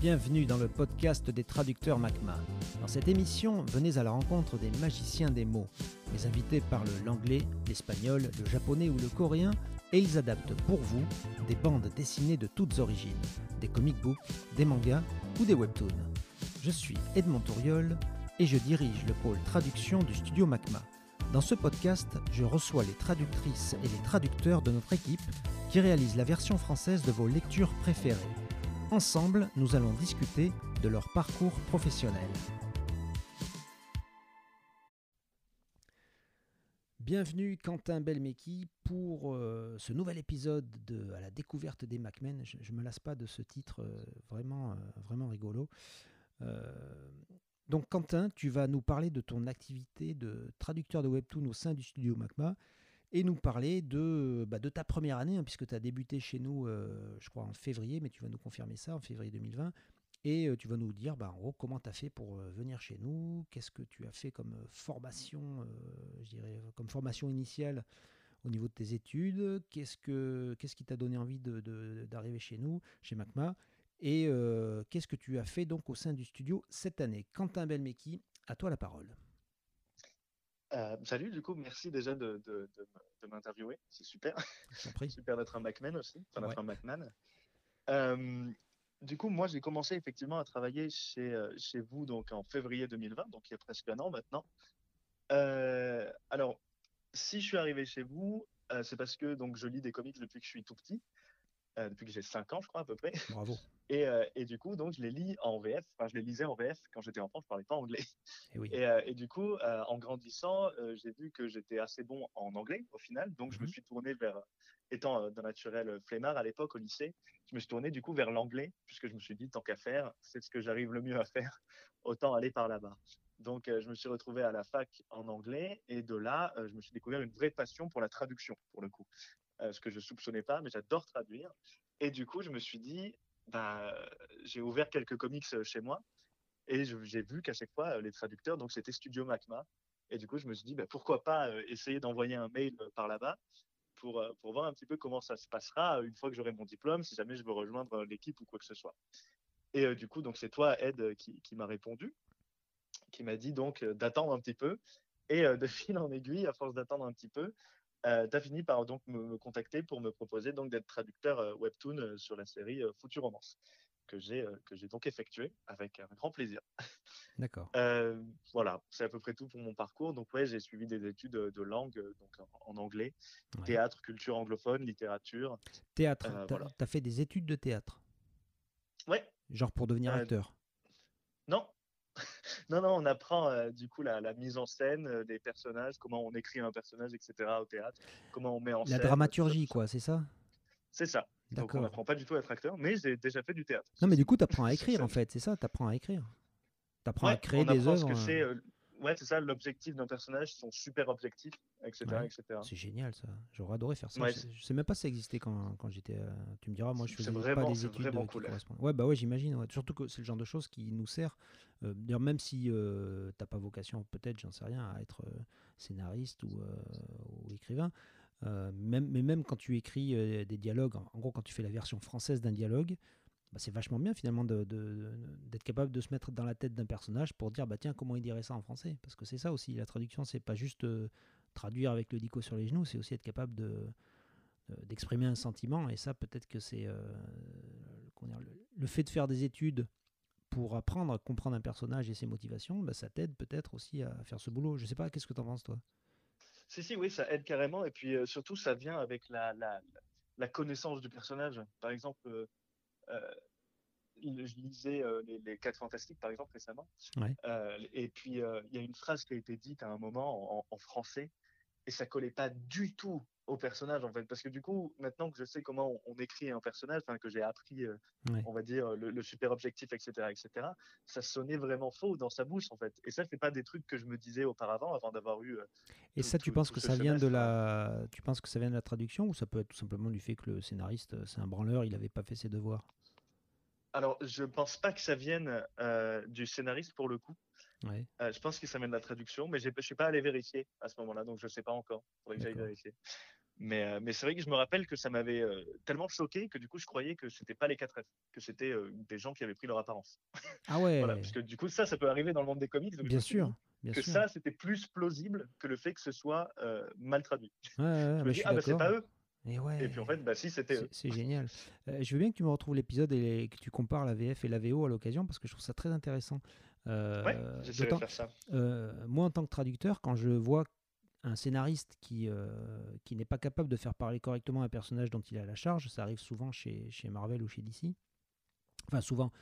Bienvenue dans le podcast des traducteurs MACMA. Dans cette émission, venez à la rencontre des magiciens des mots. Les invités parlent l'anglais, l'espagnol, le japonais ou le coréen et ils adaptent pour vous des bandes dessinées de toutes origines, des comic books, des mangas ou des webtoons. Je suis Edmond Touriol et je dirige le pôle traduction du studio MACMA. Dans ce podcast, je reçois les traductrices et les traducteurs de notre équipe qui réalisent la version française de vos lectures préférées. Ensemble, nous allons discuter de leur parcours professionnel. Bienvenue Quentin Belmeki pour euh, ce nouvel épisode de À la découverte des Macmen. Je ne me lasse pas de ce titre euh, vraiment, euh, vraiment rigolo. donc Quentin, tu vas nous parler de ton activité de traducteur de webtoon au sein du studio MACMA et nous parler de, bah, ta première année, hein, puisque tu as débuté chez nous, euh, je crois, en février, mais tu vas nous confirmer ça, en février 2020. Et euh, tu vas nous dire, bah, en gros, comment tu as fait pour euh, venir chez nous, qu'est-ce que tu as fait comme formation, je dirais, comme formation initiale au niveau de tes études, qu'est-ce, que, qu'est-ce qui t'a donné envie d'arriver chez nous, chez MACMA, et qu'est-ce que tu as fait donc au sein du studio cette année? Quentin Belmeki, à toi la parole. Euh, salut, du coup, merci déjà de, de, de, m'interviewer. C'est super. super d'être un Macman aussi, enfin d'être un Macman. Euh, du coup, moi, j'ai commencé effectivement à travailler chez, euh, chez vous donc en février 2020, donc il y a presque un an maintenant. alors, si je suis arrivé chez vous, c'est parce que donc je lis des comics depuis que je suis tout petit. Depuis que j'ai 5 ans, je crois, à peu près. Bravo. Et, euh, et, du coup, donc, je les lis en VF. Enfin, je les lisais en VF quand j'étais enfant, je parlais pas anglais. Eh et, euh, et, du coup, en grandissant, j'ai vu que j'étais assez bon en anglais au final. Donc, je me mhm. suis tourné vers, étant d'un naturel flemmard à l'époque au lycée, je me suis tourné du coup vers l'anglais, puisque je me suis dit, tant qu'à faire, c'est ce que j'arrive le mieux à faire, autant aller par là-bas. Donc, je me suis retrouvé à la fac en anglais et de là, je me suis découvert une vraie passion pour la traduction, pour le coup. Euh, ce que je soupçonnais pas, mais j'adore traduire. Et du coup, je me suis dit, bah, j'ai ouvert quelques comics euh, chez moi et j'ai vu qu'à chaque fois, euh, les traducteurs, donc c'était Studio Macma. Et du coup, je me suis dit, bah, pourquoi pas essayer d'envoyer un mail par là-bas pour, pour voir un petit peu comment ça se passera une fois que j'aurai mon diplôme, si jamais je veux rejoindre l'équipe ou quoi que ce soit. Et du coup, donc c'est toi, Ed, qui, qui m'a répondu, qui m'a dit donc d'attendre un petit peu. Et de fil en aiguille, à force d'attendre un petit peu, euh, tu as fini par donc me, contacter pour me proposer donc d'être traducteur euh, webtoon euh, sur la série Future Romance que j'ai que j'ai donc effectué avec un grand plaisir. D'accord. voilà, c'est à peu près tout pour mon parcours. Donc ouais, j'ai suivi des études de langue donc en, anglais, théâtre, culture anglophone, littérature. Théâtre. tu as, fait des études de théâtre? Ouais. Genre pour devenir acteur? Non, non, non, on apprend euh, du coup la, mise en scène euh, des personnages, comment on écrit un personnage, etc. au théâtre, comment on met en scène. La dramaturgie, quoi, c'est ça? C'est ça. Donc on n'apprend pas du tout à être acteur, mais j'ai déjà fait du théâtre. Non, mais du coup, tu apprends à écrire en fait, c'est ça Tu apprends à écrire. Tu apprends à créer des œuvres. Euh, ouais, c'est ça, l'objectif d'un personnage, son super objectif, etc. etc. C'est génial ça, j'aurais adoré faire ça. je, sais même pas si ça existait quand, quand j'étais. Euh, tu me diras, moi je faisais pas des études vraiment cool, Ouais, bah ouais, j'imagine. Surtout que c'est le genre de choses qui nous sert. Euh, D'ailleurs, même si euh, t'as pas vocation, peut-être, j'en sais rien, à être euh, scénariste ou, ou écrivain. même, mais même quand tu écris des dialogues, en gros quand tu fais la version française d'un dialogue, bah, c'est vachement bien finalement d'être capable de se mettre dans la tête d'un personnage pour dire bah tiens comment il dirait ça en français? Parce que c'est ça aussi la traduction c'est pas juste euh, traduire avec le dico sur les genoux c'est aussi être capable de d'exprimer un sentiment. Et ça peut-être que c'est euh, le, fait de faire des études pour apprendre à comprendre un personnage et ses motivations bah, ça t'aide peut-être aussi à faire ce boulot. Je sais pas qu'est-ce que tu en penses toi? Si si oui ça aide carrément. Et puis euh, surtout ça vient avec la, la, connaissance du personnage. Par exemple je lisais euh, les, les 4 Fantastiques, par exemple, récemment. Euh, et puis, il y a une phrase qui a été dite à un moment en, français, et ça collait pas du tout au personnage, en fait. Parce que du coup, maintenant que je sais comment on, écrit un personnage, que j'ai appris, on va dire, le, super objectif, etc., etc., ça sonnait vraiment faux dans sa bouche, en fait. Et ça, c'est pas des trucs que je me disais auparavant, avant d'avoir eu. et ça, tu penses que ça vient de la, tu penses que ça vient de la traduction, ou ça peut être tout simplement du fait que le scénariste, c'est un branleur, il n'avait pas fait ses devoirs? Alors, je pense pas que ça vienne euh, du scénariste pour le coup. Euh, je pense que ça vient de la traduction, mais je ne suis pas allé vérifier à ce moment-là, donc je ne sais pas encore. Il faudrait que j'aille vérifier. Mais, euh, mais c'est vrai que je me rappelle que ça m'avait tellement choqué que du coup, je croyais que c'était pas les 4F, que c'était des gens qui avaient pris leur apparence. Ah ouais. Voilà, parce que du coup, ça, ça peut arriver dans le monde des comics. bien sûr. Bien Que sûr. ça, c'était plus plausible que le fait que ce soit mal traduit. Ouais, ouais, Je me dis, ah bah c'est pas eux. Et ouais. Et puis en fait, bah si, c'était C'est eux. c'est génial. Euh, je veux bien que tu me retrouves l'épisode et que tu compares la VF et la VO à l'occasion parce que je trouve ça très intéressant. Euh, Ouais, de d'autant- faire ça. euh, moi, en tant que traducteur, quand je vois un scénariste qui, qui n'est pas capable de faire parler correctement un personnage dont il à la charge, ça arrive souvent chez, chez Marvel ou chez DC. Enfin, souvent,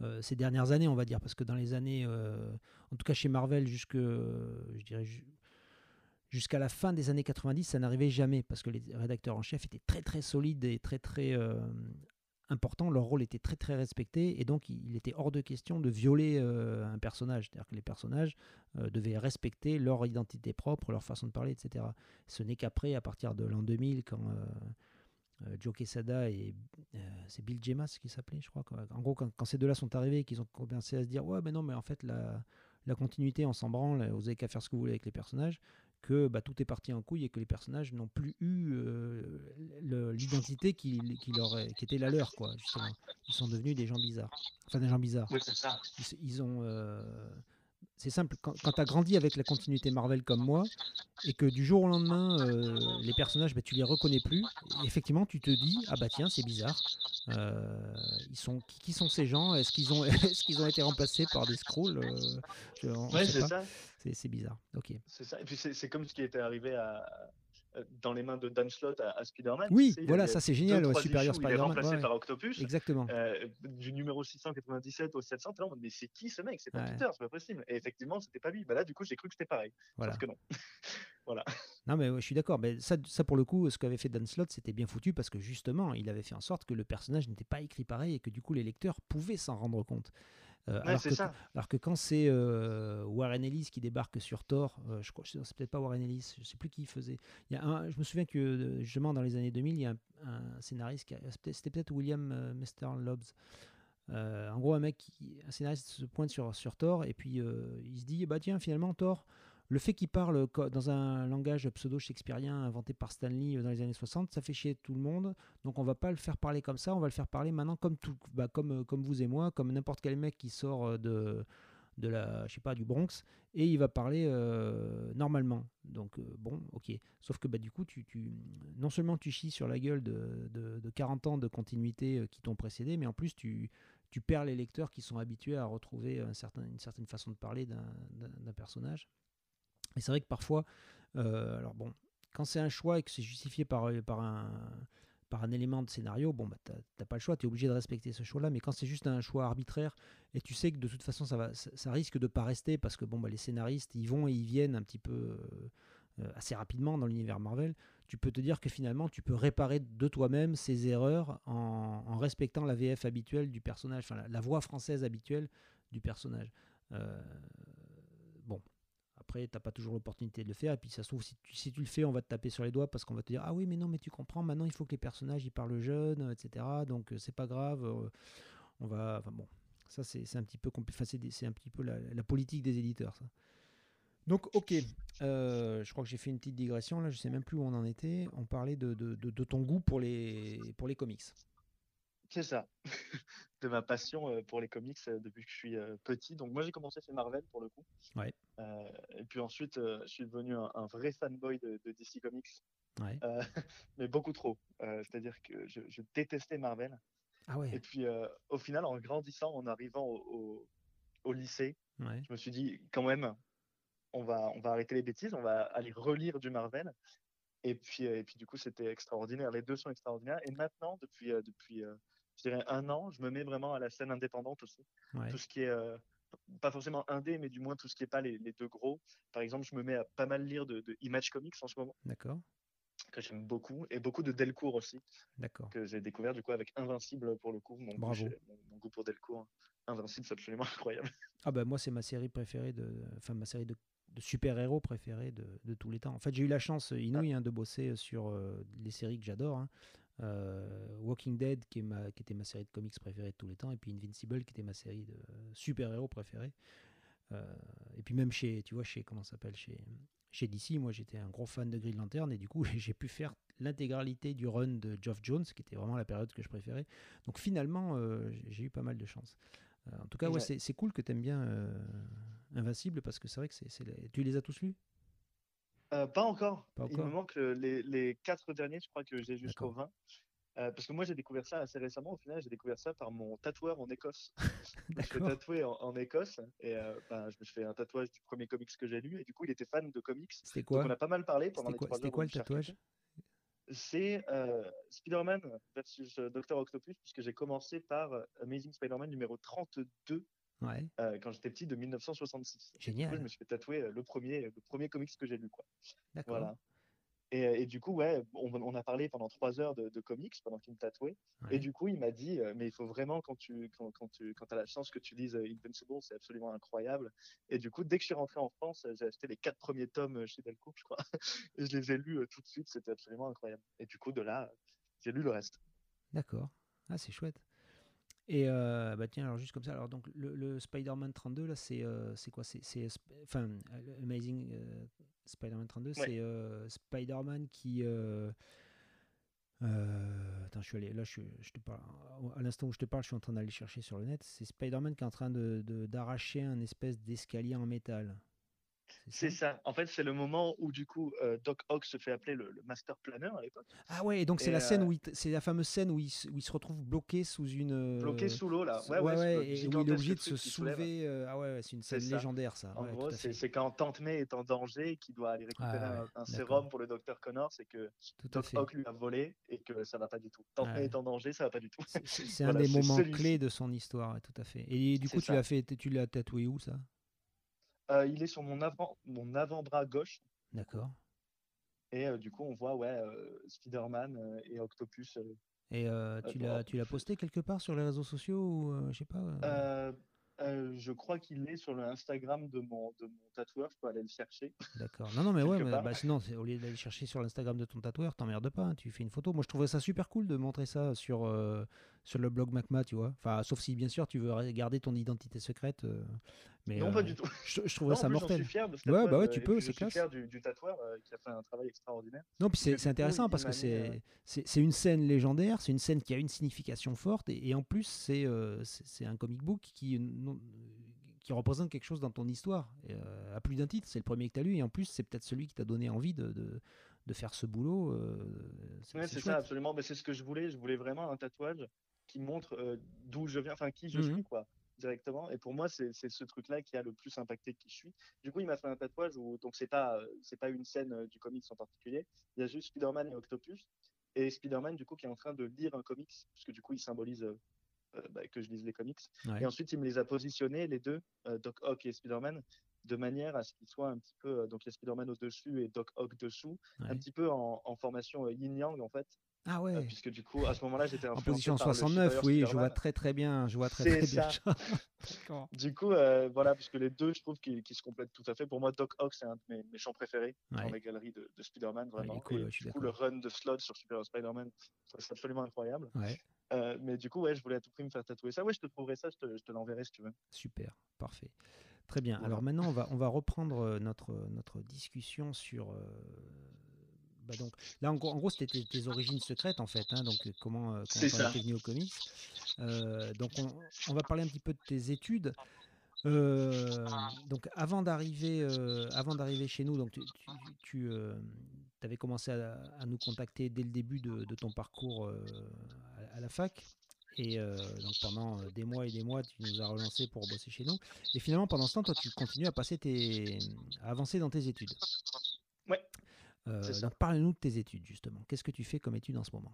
euh, ces dernières années, on va dire, parce que dans les années, euh, en tout cas chez Marvel, jusque, je dirais, jusqu'à la fin des années 90, ça n'arrivait jamais, parce que les rédacteurs en chef étaient très très solides et très très euh, importants, leur rôle était très très respecté, et donc il était hors de question de violer euh, un personnage, c'est-à-dire que les personnages euh, devaient respecter leur identité propre, leur façon de parler, etc. Ce n'est qu'après, à partir de l'an 2000, quand Joe Quesada et euh, c'est Bill Jemas qui s'appelait, je crois. En gros, quand, ces deux-là sont arrivés, et qu'ils ont commencé à se dire ouais, mais non, mais en fait la, la continuité, on s'en branle, vous avez qu'à faire ce que vous voulez avec les personnages, que bah, tout est parti en couille et que les personnages n'ont plus eu euh, l'identité qui, qui, leur qui était la leur, quoi. Justement, ils sont devenus des gens bizarres. Enfin, des gens bizarres Oui, c'est ça. ils, ils ont. euh, c'est simple, quand, quand tu as grandi avec la continuité Marvel comme moi, et que du jour au lendemain, euh, les personnages, bah, tu les reconnais plus, effectivement, tu te dis Ah bah tiens, c'est bizarre. Euh, ils sont, qui, qui sont ces gens? Est-ce qu'ils ont, est qu'ils ont été remplacés par des scrolls Euh, Ouais, c'est ça. C'est bizarre. Ok. C'est ça. Et puis c'est comme ce qui était arrivé à, dans les mains de Dan Slott à, à Spider-Man. Oui, tu sais, voilà, ça c'est génial. ouais, Superior où il est Spider-Man. remplacé ouais, par Octopus. exactement. Euh, du numéro 697 au 700, t'es là en mode, mais c'est qui ce mec? C'est pas. Peter, c'est pas possible. Et effectivement, c'était pas lui. Bah là, du coup, j'ai cru que c'était pareil. Voilà. Sauf que non. voilà. Non, mais je suis d'accord. Mais ça, ça, pour le coup, ce qu'avait fait Dan Slott, c'était bien foutu parce que justement, il avait fait en sorte que le personnage n'était pas écrit pareil et que du coup, les lecteurs pouvaient s'en rendre compte. Euh, Ouais, alors, que, ça. alors que quand c'est euh, Warren Ellis qui débarque sur Thor, euh, je crois, c'est peut-être pas Warren Ellis, je sais plus qui il faisait. Il y a un, je me souviens que justement dans les années 2000, il y a un, un scénariste, c'était peut-être William Mester Lobbs. En gros, un mec, qui, un scénariste se pointe sur, sur Thor et puis il se dit bah tiens, finalement, Thor, le fait qu'il parle dans un langage pseudo-shakespearien inventé par Stanley euh, dans les années 60, ça fait chier tout le monde. Donc on va pas le faire parler comme ça, on va le faire parler maintenant comme, tout, bah, comme, euh, comme vous et moi, comme n'importe quel mec qui sort euh, de, la, je du Bronx, et il va parler normalement. Donc bon, ok. Sauf que bah, du coup, tu, tu, non seulement tu chies sur la gueule de, de, de 40 ans de continuité qui t'ont précédé, mais en plus tu, tu perds les lecteurs qui sont habitués à retrouver une certaine façon de parler d'un personnage. Et c'est vrai que parfois, euh, alors bon, quand c'est un choix et que c'est justifié par, euh, un, par un élément de scénario, bon, bah, t'as pas le choix, tu es obligé de respecter ce choix-là. Mais quand c'est juste un choix arbitraire et tu sais que de toute façon, ça, va, risque de pas rester parce que bon, bah, les scénaristes, ils vont et ils viennent un petit peu euh, assez rapidement dans l'univers Marvel, tu peux te dire que finalement, tu peux réparer de toi-même ces erreurs en, respectant la VF habituelle du personnage, enfin la, voix française habituelle du personnage. Après, t'as pas toujours l'opportunité de le faire. Et puis, ça se trouve, si tu, si tu le fais, on va te taper sur les doigts parce qu'on va te dire Ah oui, mais non, mais tu comprends, maintenant il faut que les personnages ils parlent jeune, euh, etc. Donc, euh, c'est pas grave. euh, on va. Enfin, bon, ça, c'est un petit peu enfin, c'est un petit peu la, politique des éditeurs, ça. Donc, ok. Euh, je crois que j'ai fait une petite digression là. Je sais même plus où on en était. On parlait de, de- de ton goût pour les, pour les comics. C'est ça. de ma passion euh, pour les comics euh, depuis que je suis euh, petit. Donc moi j'ai commencé chez Marvel pour le coup. Ouais. Euh, et puis ensuite euh, je suis devenu un, un vrai fanboy de, de DC Comics, Ouais. Euh, mais beaucoup trop. C'est-à-dire que je, je détestais Marvel. Ah Et puis au final, en grandissant, en arrivant au, au- au lycée, ouais. je me suis dit quand même, on va, on va arrêter les bêtises, on va aller relire du Marvel. Et puis, et puis du coup, c'était extraordinaire. Les deux sont extraordinaires. Et maintenant, depuis, depuis je dirais un an, je me mets vraiment à la scène indépendante aussi. ouais. Tout ce qui est, euh, pas forcément indé, mais du moins tout ce qui est pas les, les deux gros. Par exemple, je me mets à pas mal lire de, de Image Comics en ce moment, D'accord. que j'aime beaucoup, et beaucoup de Delcourt aussi, D'accord. que j'ai découvert du coup avec Invincible pour le coup. Mon, goût, Bravo. chez- mon, mon goût pour Delcourt. Invincible, c'est absolument incroyable. Ah bah moi c'est ma série préférée de, enfin ma série de, de super-héros préférée de, de tous les temps. En fait j'ai eu la chance inouïe hein, de bosser sur euh, les séries que j'adore. hein. Euh, Walking Dead qui, est ma, qui était ma série de comics préférée de tous les temps et puis Invincible qui était ma série de super-héros préférée. Euh, et puis même chez, tu vois, chez comment s'appelle, chez chez DC, moi j'étais un gros fan de Green Lantern et du coup j'ai pu faire l'intégralité du run de Geoff Jones, qui était vraiment la période que je préférais. Donc finalement, j'ai eu pas mal de chance. en tout cas, ouais, c'est cool que tu aimes bien Invincible parce que c'est vrai que c'est, tu les as tous lus? Pas encore. Il me manque les, les, quatre derniers, je crois que j'ai jusqu'au 20. Euh, parce que moi, j'ai découvert ça assez récemment. Au final, j'ai découvert ça par mon tatoueur en Écosse. je suis tatoué en, Écosse et euh, ben, je me suis fait un tatouage du premier comics que j'ai lu. Et du coup, il était fan de comics. C'était quoi? Donc, on a pas mal parlé pendant les trois C'était quoi le tatouage? C'est euh, Spider-Man versus Dr. Octopus, puisque j'ai commencé par Amazing Spider-Man numéro 32 Ouais. quand j'étais petit de 1966. Génial. je me suis fait tatouer le premier, le premier comics que j'ai lu. Quoi. D'accord. Voilà. Et, du coup, ouais, on, a parlé pendant trois heures de, comics pendant qu'il me tatouait. Et du coup, il m'a dit, euh, mais il faut vraiment, quand tu quand, quand tu quand as la chance que tu lises euh, Invincible, c'est absolument incroyable. Et du coup, dès que je suis rentré en France, j'ai acheté les quatre premiers tomes chez Delcourt, je crois. et je les ai lus euh, tout de suite, c'était absolument incroyable. Et du coup, de là, j'ai lu le reste. D'accord. Ah, c'est chouette. Et bah tiens, alors juste comme ça, alors donc le, Spider-Man 32, là, c'est c'est quoi? C'est enfin Amazing Spider-Man 32, c'est Spider-Man qui. attends, je suis allé. Là, je, je, te parle. À l'instant où je te parle, je suis en train d'aller chercher sur le net. C'est Spider-Man qui est en train d'arracher de, d'arracher un espèce d'escalier en métal. C'est ça. En fait, c'est le moment où du coup euh, Doc Ock se fait appeler le, Master Planner à l'époque. Ah ouais, et donc c'est la scène euh, où c'est la fameuse scène où il, où il, se retrouve bloqué sous une euh, bloqué sous l'eau là. Ouais, ouais, ouais et où il est obligé de se soulever. ah ouais, c'est une scène légendaire ça. En gros, c'est quand Tante May est en danger qu'il doit aller récupérer ah un, sérum pour le docteur Connor, c'est que Doc Ock lui a volé et que ça va pas du tout. Tante May est en danger, ça va pas du tout. C'est un des moments clés de son histoire, tout à fait. Et du coup, tu l'as fait, tu l'as tatoué où ça? Euh, il est sur mon avant, mon avant-bras gauche. D'accord. Et euh, du coup, on voit ouais, euh, Spider-Man et Octopus. et tu l'as, tu l'as posté quelque part sur les réseaux sociaux ou je sais pas je crois qu'il est sur le Instagram de mon, de mon tatoueur, je peux aller le chercher. D'accord. Non, non, mais ouais, bah, sinon, au lieu d'aller chercher sur l'Instagram de ton tatoueur, t'emmerdes pas, hein, tu fais une photo. Moi, je trouvais ça super cool de montrer ça sur, sur le blog MacMa, tu vois. Enfin, sauf si, bien sûr, tu veux garder ton identité secrète. Mais, non, pas du tout. Je, je trouverais ça mortel. Je suis fier de ouais, bah ouais, tu peux, c'est classe. Je suis fier du, tatoueur qui a fait un travail extraordinaire. Non, puis c'est intéressant parce que c'est c'est une scène légendaire, c'est une scène qui a une signification forte et, en plus, c'est c'est un comic book qui qui représente quelque chose dans ton histoire, à plus d'un titre. C'est le premier que tu as lu, et en plus, c'est peut-être celui qui t'a donné envie de, de, de, faire ce boulot. Euh, c'est ça, absolument. Mais c'est ce que je voulais. Je voulais vraiment un tatouage qui montre d'où je viens, enfin qui je mmh suis, quoi directement. Et pour moi, c'est ce truc-là qui a le plus impacté qui je suis. Du coup, il m'a fait un tatouage où, donc c'est pas, c'est pas une scène du comics en particulier. Il y a juste Spider-Man et Octopus. Et Spider-Man, du coup, qui est en train de lire un comics, parce que du coup, il symbolise bah, que je lise les comics. Et ensuite, il me les a positionnés, les deux, Doc Ock et Spider-Man, de manière à ce qu'ils soient un petit peu, donc il y a Spider-Man au-dessus et Doc Ock dessous, un petit peu en, en formation yin-yang, en fait. Ah ouais. puisque du coup, à ce moment-là, j'étais en position 69. Oui, je vois très très bien. Je vois très très bien. du coup, euh, voilà, puisque les deux, je trouve qu'ils se complètent tout à fait. Pour moi, Doc Ock, c'est un de mes méchants préférés dans les galeries de, Spider-Man, vraiment. cool, du coup, le run de Slot sur Super Spider-Man, c'est absolument incroyable. Euh, mais du coup, ouais, je voulais à tout prix me faire tatouer ça. Ouais, je te trouverai ça, je te, te l'enverrai si tu veux. Super, parfait. Très bien. Alors maintenant, on va, on va reprendre euh, notre, notre discussion sur bah, donc, là, en, gros, c'était tes, origines secrètes, en fait. Hein, donc, comment, euh, comment tu es venu au comics. Euh, donc, on, va parler un petit peu de tes études. Euh, donc, avant d'arriver, avant d'arriver chez nous, donc tu, tu, avais commencé à, nous contacter dès le début de, ton parcours à, la fac. Et donc pendant des mois et des mois, tu nous as relancé pour bosser chez nous. Et finalement, pendant ce temps, toi, tu continues à passer tes, à avancer dans tes études. Ouais. Euh, donc parle-nous de tes études justement. Qu'est-ce que tu fais comme études en ce moment?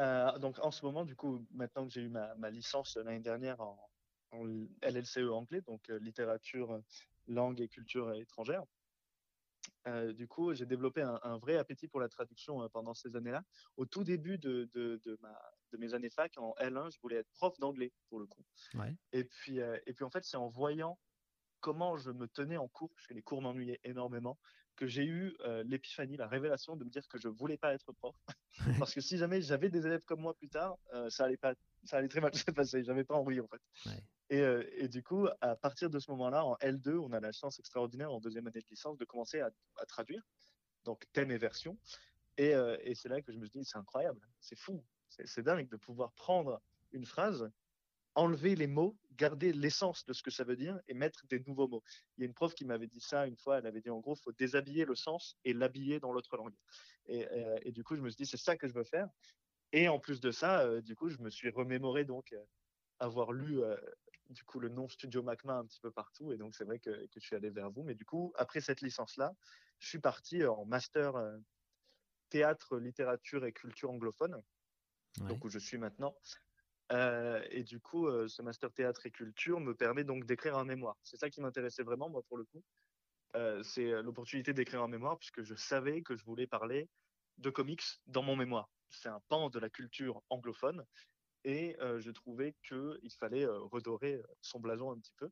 Euh, Donc en ce moment, du coup, maintenant que j'ai eu ma, licence l'année dernière en, LLCE anglais, donc euh, littérature, langue et culture étrangère, du coup, j'ai développé un, vrai appétit pour la traduction pendant ces années-là. Au tout début de, de, ma, de, mes années fac, en L1, je voulais être prof d'anglais pour le coup. Et, puis, et puis en fait, c'est en voyant comment je me tenais en cours, parce que les cours m'ennuyaient énormément, que j'ai eu euh, l'épiphanie, la révélation de me dire que je voulais pas être prof. Parce que si jamais j'avais des élèves comme moi plus tard, euh, ça allait pas, ça allait très mal se passer. J'avais pas envie en fait. Et, et, du coup, à partir de ce moment-là, en L2, on a la chance extraordinaire en deuxième année de licence de commencer à, à traduire, donc thème et version. Et, et c'est là que je me suis dit, c'est incroyable, c'est fou, c'est dingue de pouvoir prendre une phrase, enlever les mots, garder l'essence de ce que ça veut dire et mettre des nouveaux mots. Il y a une prof qui m'avait dit ça une fois, elle avait dit en gros, il faut déshabiller le sens et l'habiller dans l'autre langue. Et, et, du coup, je me suis dit, c'est ça que je veux faire. Et en plus de ça, euh, du coup, je me suis remémoré donc euh, avoir lu euh, du coup le nom Studio Macma un petit peu partout. Et donc, c'est vrai que, que, je suis allé vers vous. Mais du coup, après cette licence-là, je suis parti en master théâtre, littérature et culture anglophone, donc où je suis maintenant. Et du coup, ce master théâtre et culture me permet donc d'écrire un mémoire. C'est ça qui m'intéressait vraiment, moi, pour le coup. c'est l'opportunité d'écrire un mémoire, puisque je savais que je voulais parler de comics dans mon mémoire c'est un pan de la culture anglophone. Et je trouvais qu'il fallait redorer son blason un petit peu.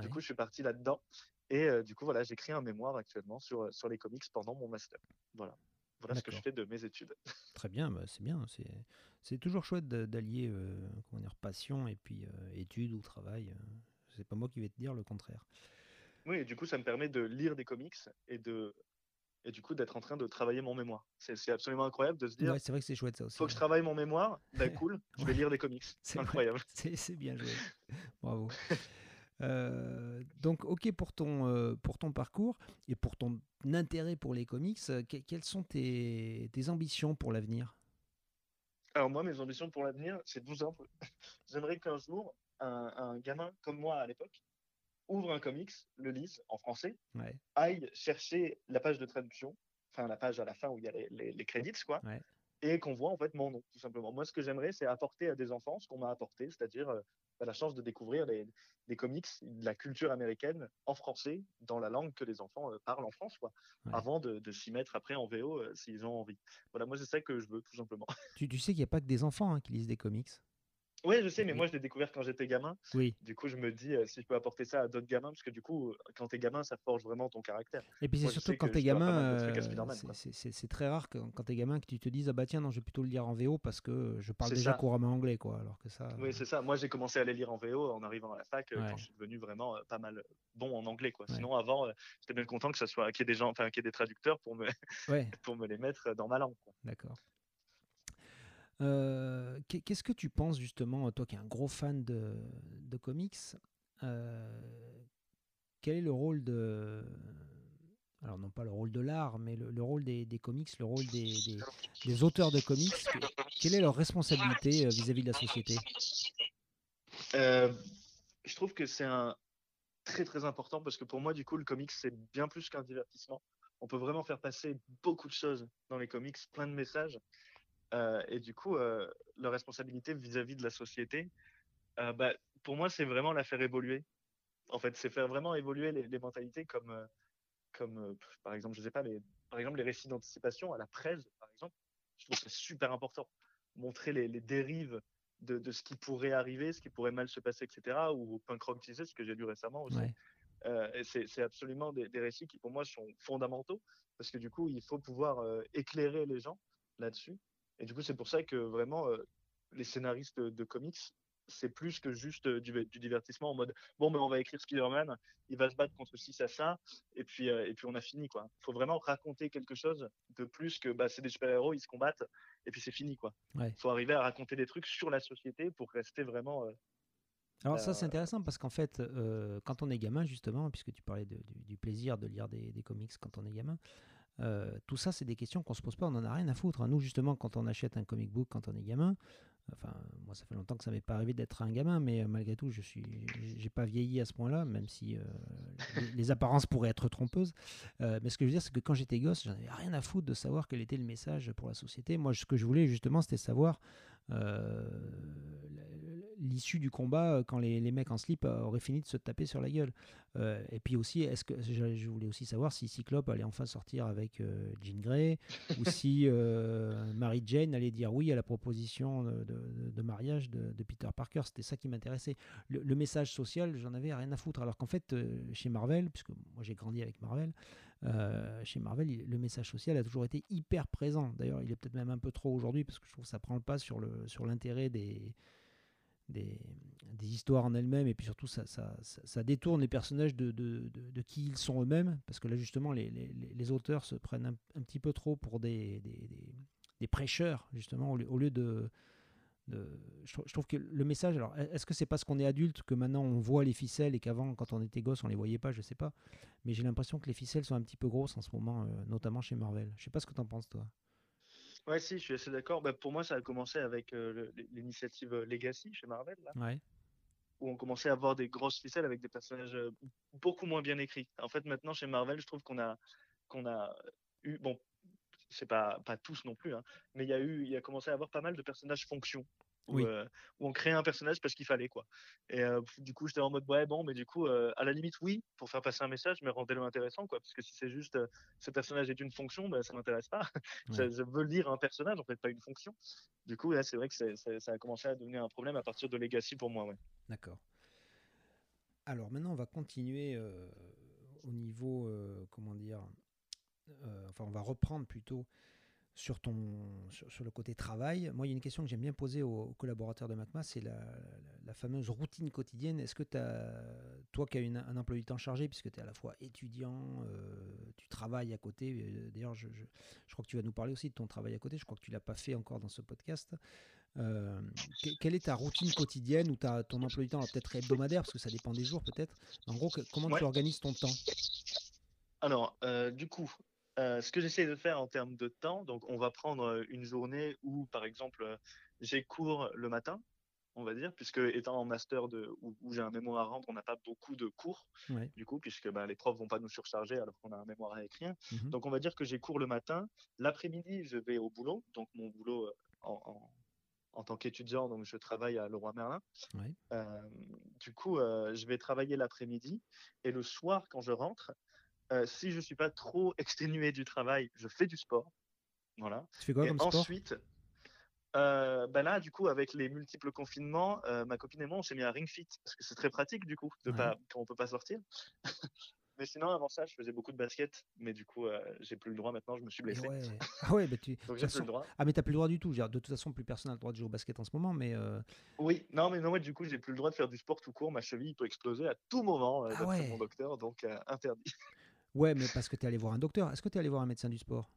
Du coup, je suis parti là-dedans. Et du coup, voilà, j'écris un mémoire actuellement sur, sur les comics pendant mon master. Voilà. Voilà ce que je fais de mes études. Très bien, bah, c'est bien. C'est toujours chouette d'allier dire, passion et puis études ou travail. C'est pas moi qui vais te dire le contraire. Oui, et du coup, ça me permet de lire des comics et de et du coup d'être en train de travailler mon mémoire. C'est absolument incroyable de se dire. Ouais, c'est vrai que c'est chouette ça aussi. Faut que je travaille mon mémoire. Bah cool, je vais lire des comics. C'est incroyable. C'est bien joué. Bravo. Euh, donc, ok pour ton, euh, pour ton parcours et pour ton intérêt pour les comics, euh, quelles sont tes, tes ambitions pour l'avenir? Alors, moi, mes ambitions pour l'avenir, c'est tout simple. J'aimerais qu'un jour, un, un, gamin comme moi à l'époque ouvre un comics, le lise en français, aille chercher la page de traduction, enfin la page à la fin où il y a les, les, crédits, quoi, et qu'on voit en fait mon nom, tout simplement. Moi, ce que j'aimerais, c'est apporter à des enfants ce qu'on m'a apporté, c'est-à-dire euh, la chance de découvrir les, les, comics, de la culture américaine en français, dans la langue que les enfants euh, parlent en France, quoi, avant de, de s'y mettre après en VO euh, s'ils ont envie. Voilà, moi, c'est ça que je veux, tout simplement. Tu, tu sais qu'il n'y a pas que des enfants hein, qui lisent des comics oui, je sais, mais moi, je l'ai découvert quand j'étais gamin. Oui. Du coup, je me dis euh, si je peux apporter ça à d'autres gamins, parce que du coup, quand t'es gamin, ça forge vraiment ton caractère. Et puis, c'est surtout quand t'es gamin, euh, c'est très rare que, quand t'es gamin que tu te dises ah bah tiens, non, je vais plutôt le lire en VO parce que je parle déjà couramment anglais, quoi. Alors que ça. Oui, c'est ça. Moi, j'ai commencé à les lire en VO en arrivant à la fac euh, quand je suis devenu vraiment pas mal bon en anglais, quoi. Sinon, avant, j'étais bien content que ça soit qu'il y ait des gens, enfin, qu'il y ait des traducteurs pour me, pour me les mettre dans ma langue. D'accord. Euh, qu'est-ce que tu penses justement, toi qui es un gros fan de, comics, euh, quel est le rôle de... Alors non pas le rôle de l'art, mais le, rôle des, des, comics, le rôle des, des, auteurs de comics, quelle est leur responsabilité euh, vis-à-vis de la société? Je trouve que c'est un très très important parce que pour moi du coup le comics c'est bien plus qu'un divertissement. On peut vraiment faire passer beaucoup de choses dans les comics, plein de messages. Euh, et du coup, euh, leur responsabilité vis-à-vis de la société, euh, bah, pour moi, c'est vraiment la faire évoluer. En fait, c'est faire vraiment évoluer les, mentalités comme, comme par exemple, je sais pas, les, par exemple, les récits d'anticipation à la presse, par exemple. Je trouve que c'est super important. Montrer les, les dérives de, de, ce qui pourrait arriver, ce qui pourrait mal se passer, etc. Ou punk rock ce que j'ai lu récemment aussi. Euh, c'est absolument des, des, récits qui pour moi sont fondamentaux parce que du coup il faut pouvoir éclairer les gens là-dessus et du coup, c'est pour ça que vraiment, euh, les scénaristes de, comics, c'est plus que juste euh, du, divertissement en mode bon, mais on va écrire Spider-Man, il va se battre contre ci, ça, ça, et puis, euh, et puis on a fini. quoi. Il faut vraiment raconter quelque chose de plus que bah, c'est des super-héros, ils se combattent, et puis c'est fini. quoi. Il faut arriver à raconter des trucs sur la société pour rester vraiment. alors ça c'est intéressant parce qu'en fait quand on est gamin justement, puisque tu parlais du, plaisir de lire des, des, comics quand on est gamin, euh, tout ça, c'est des questions qu'on se pose pas, on en a rien à foutre. Hein. Nous, justement, quand on achète un comic book quand on est gamin, enfin, moi, ça fait longtemps que ça m'est pas arrivé d'être un gamin, mais euh, malgré tout, je suis, j'ai pas vieilli à ce point-là, même si euh, les, apparences pourraient être trompeuses. mais ce que je veux dire, c'est que quand j'étais gosse, j'en avais rien à foutre de savoir quel était le message pour la société. Moi, ce que je voulais justement, c'était savoir l'issue du combat euh, quand les, les, mecs en slip euh, auraient fini de se taper sur la gueule. Euh, et puis aussi, est-ce que je, voulais aussi savoir si Cyclope allait enfin sortir avec Jean Grey ou si Mary Jane allait dire oui à la proposition de, de, mariage de, Peter Parker. C'était ça qui m'intéressait. Le, message social, j'en avais rien à foutre. Alors qu'en fait, chez Marvel, puisque moi j'ai grandi avec Marvel, chez Marvel, le message social a toujours été hyper présent. D'ailleurs, il est peut-être même un peu trop aujourd'hui parce que je trouve que ça prend le pas sur l'intérêt sur des des, histoires en elles-mêmes, et puis surtout, ça, ça, détourne les personnages de, de, qui ils sont eux-mêmes, parce que là, justement, les, les, auteurs se prennent un, petit peu trop pour des, des, prêcheurs, justement, au lieu, de, je, trouve que le message, alors est-ce que c'est parce qu'on est adulte que maintenant on voit les ficelles et qu'avant, quand on était gosse, on les voyait pas Je sais pas. Mais j'ai l'impression que les ficelles sont un petit peu grosses en ce moment, euh, notamment chez Marvel. Je sais pas ce que tu en penses, toi. Ouais, si, je suis assez d'accord. Bah, pour moi, ça a commencé avec euh, l'initiative euh, Legacy chez Marvel, là, où on commençait à avoir des grosses ficelles avec des personnages beaucoup moins bien écrits. En fait, maintenant, chez Marvel, je trouve qu'on a, qu'on a eu, bon, c'est pas, pas tous non plus, hein, mais il y a eu, il y a commencé à avoir pas mal de personnages fonction. Où, euh, où on crée un personnage parce qu'il fallait quoi. Et euh, du coup, j'étais en mode ouais bon, mais du coup, euh, à la limite oui, pour faire passer un message, mais rendez-le intéressant quoi, parce que si c'est juste ce personnage est une fonction, ben, ça m'intéresse pas. je, veux lire un personnage en fait, pas une fonction. Du coup, là, c'est vrai que ça a commencé à devenir un problème à partir de Legacy pour moi, ouais. D'accord. Alors maintenant, on va continuer au niveau, comment dire, euh, enfin on va reprendre plutôt sur, ton, sur, le côté travail. Moi, il y a une question que j'aime bien poser aux, collaborateurs de MacMa, c'est la, la, fameuse routine quotidienne. Est-ce que as, toi qui as une, un emploi du temps chargé, puisque tu es à la fois étudiant, euh, tu travailles à côté, euh, d'ailleurs, je, je, je, crois que tu vas nous parler aussi de ton travail à côté, je crois que tu l'as pas fait encore dans ce podcast. quelle est ta routine quotidienne ou ta, ton emploi du temps peut-être hebdomadaire, parce que ça dépend des jours peut-être. En gros, comment tu organises ton temps? Alors, du coup, euh, ce que j'essaie de faire en termes de temps, donc on va prendre euh, une journée où, par exemple, euh, j'ai cours le matin, on va dire, puisque étant en master de, où, j'ai un mémoire à rendre, on n'a pas beaucoup de cours, du coup, puisque ben, les profs vont pas nous surcharger alors qu'on a un mémoire à écrire. Mmh donc on va dire que j'ai cours le matin. L'après-midi, je vais au boulot, donc mon boulot en, en, tant qu'étudiant, donc je travaille à Leroy Merlin. du coup, je vais travailler l'après-midi et le soir, quand je rentre, euh, si je suis pas trop exténué du travail, je fais du sport. Voilà. Tu fais quoi comme sport? Ensuite, euh, ben là, du coup, avec les multiples confinements, euh, ma copine et moi, on s'est mis à Ring Fit parce que c'est très pratique, du coup, de pas, quand on peut pas sortir. mais sinon, avant ça, je faisais beaucoup de basket, mais du coup, j'ai plus le droit maintenant, je me suis blessé. Ah ouais, bah tu. Donc j'ai plus le droit. Ah mais t'as plus le droit du tout. De toute façon, plus personne n'a le droit de jouer au basket en ce moment, mais. Oui, non, mais non, ouais, du coup, j'ai plus le droit de faire du sport tout court. Ma cheville peut exploser à tout moment, ah d'après mon docteur, donc interdit. Ouais, mais parce que tu es allé voir un docteur. Est-ce que tu es allé voir un médecin du sport?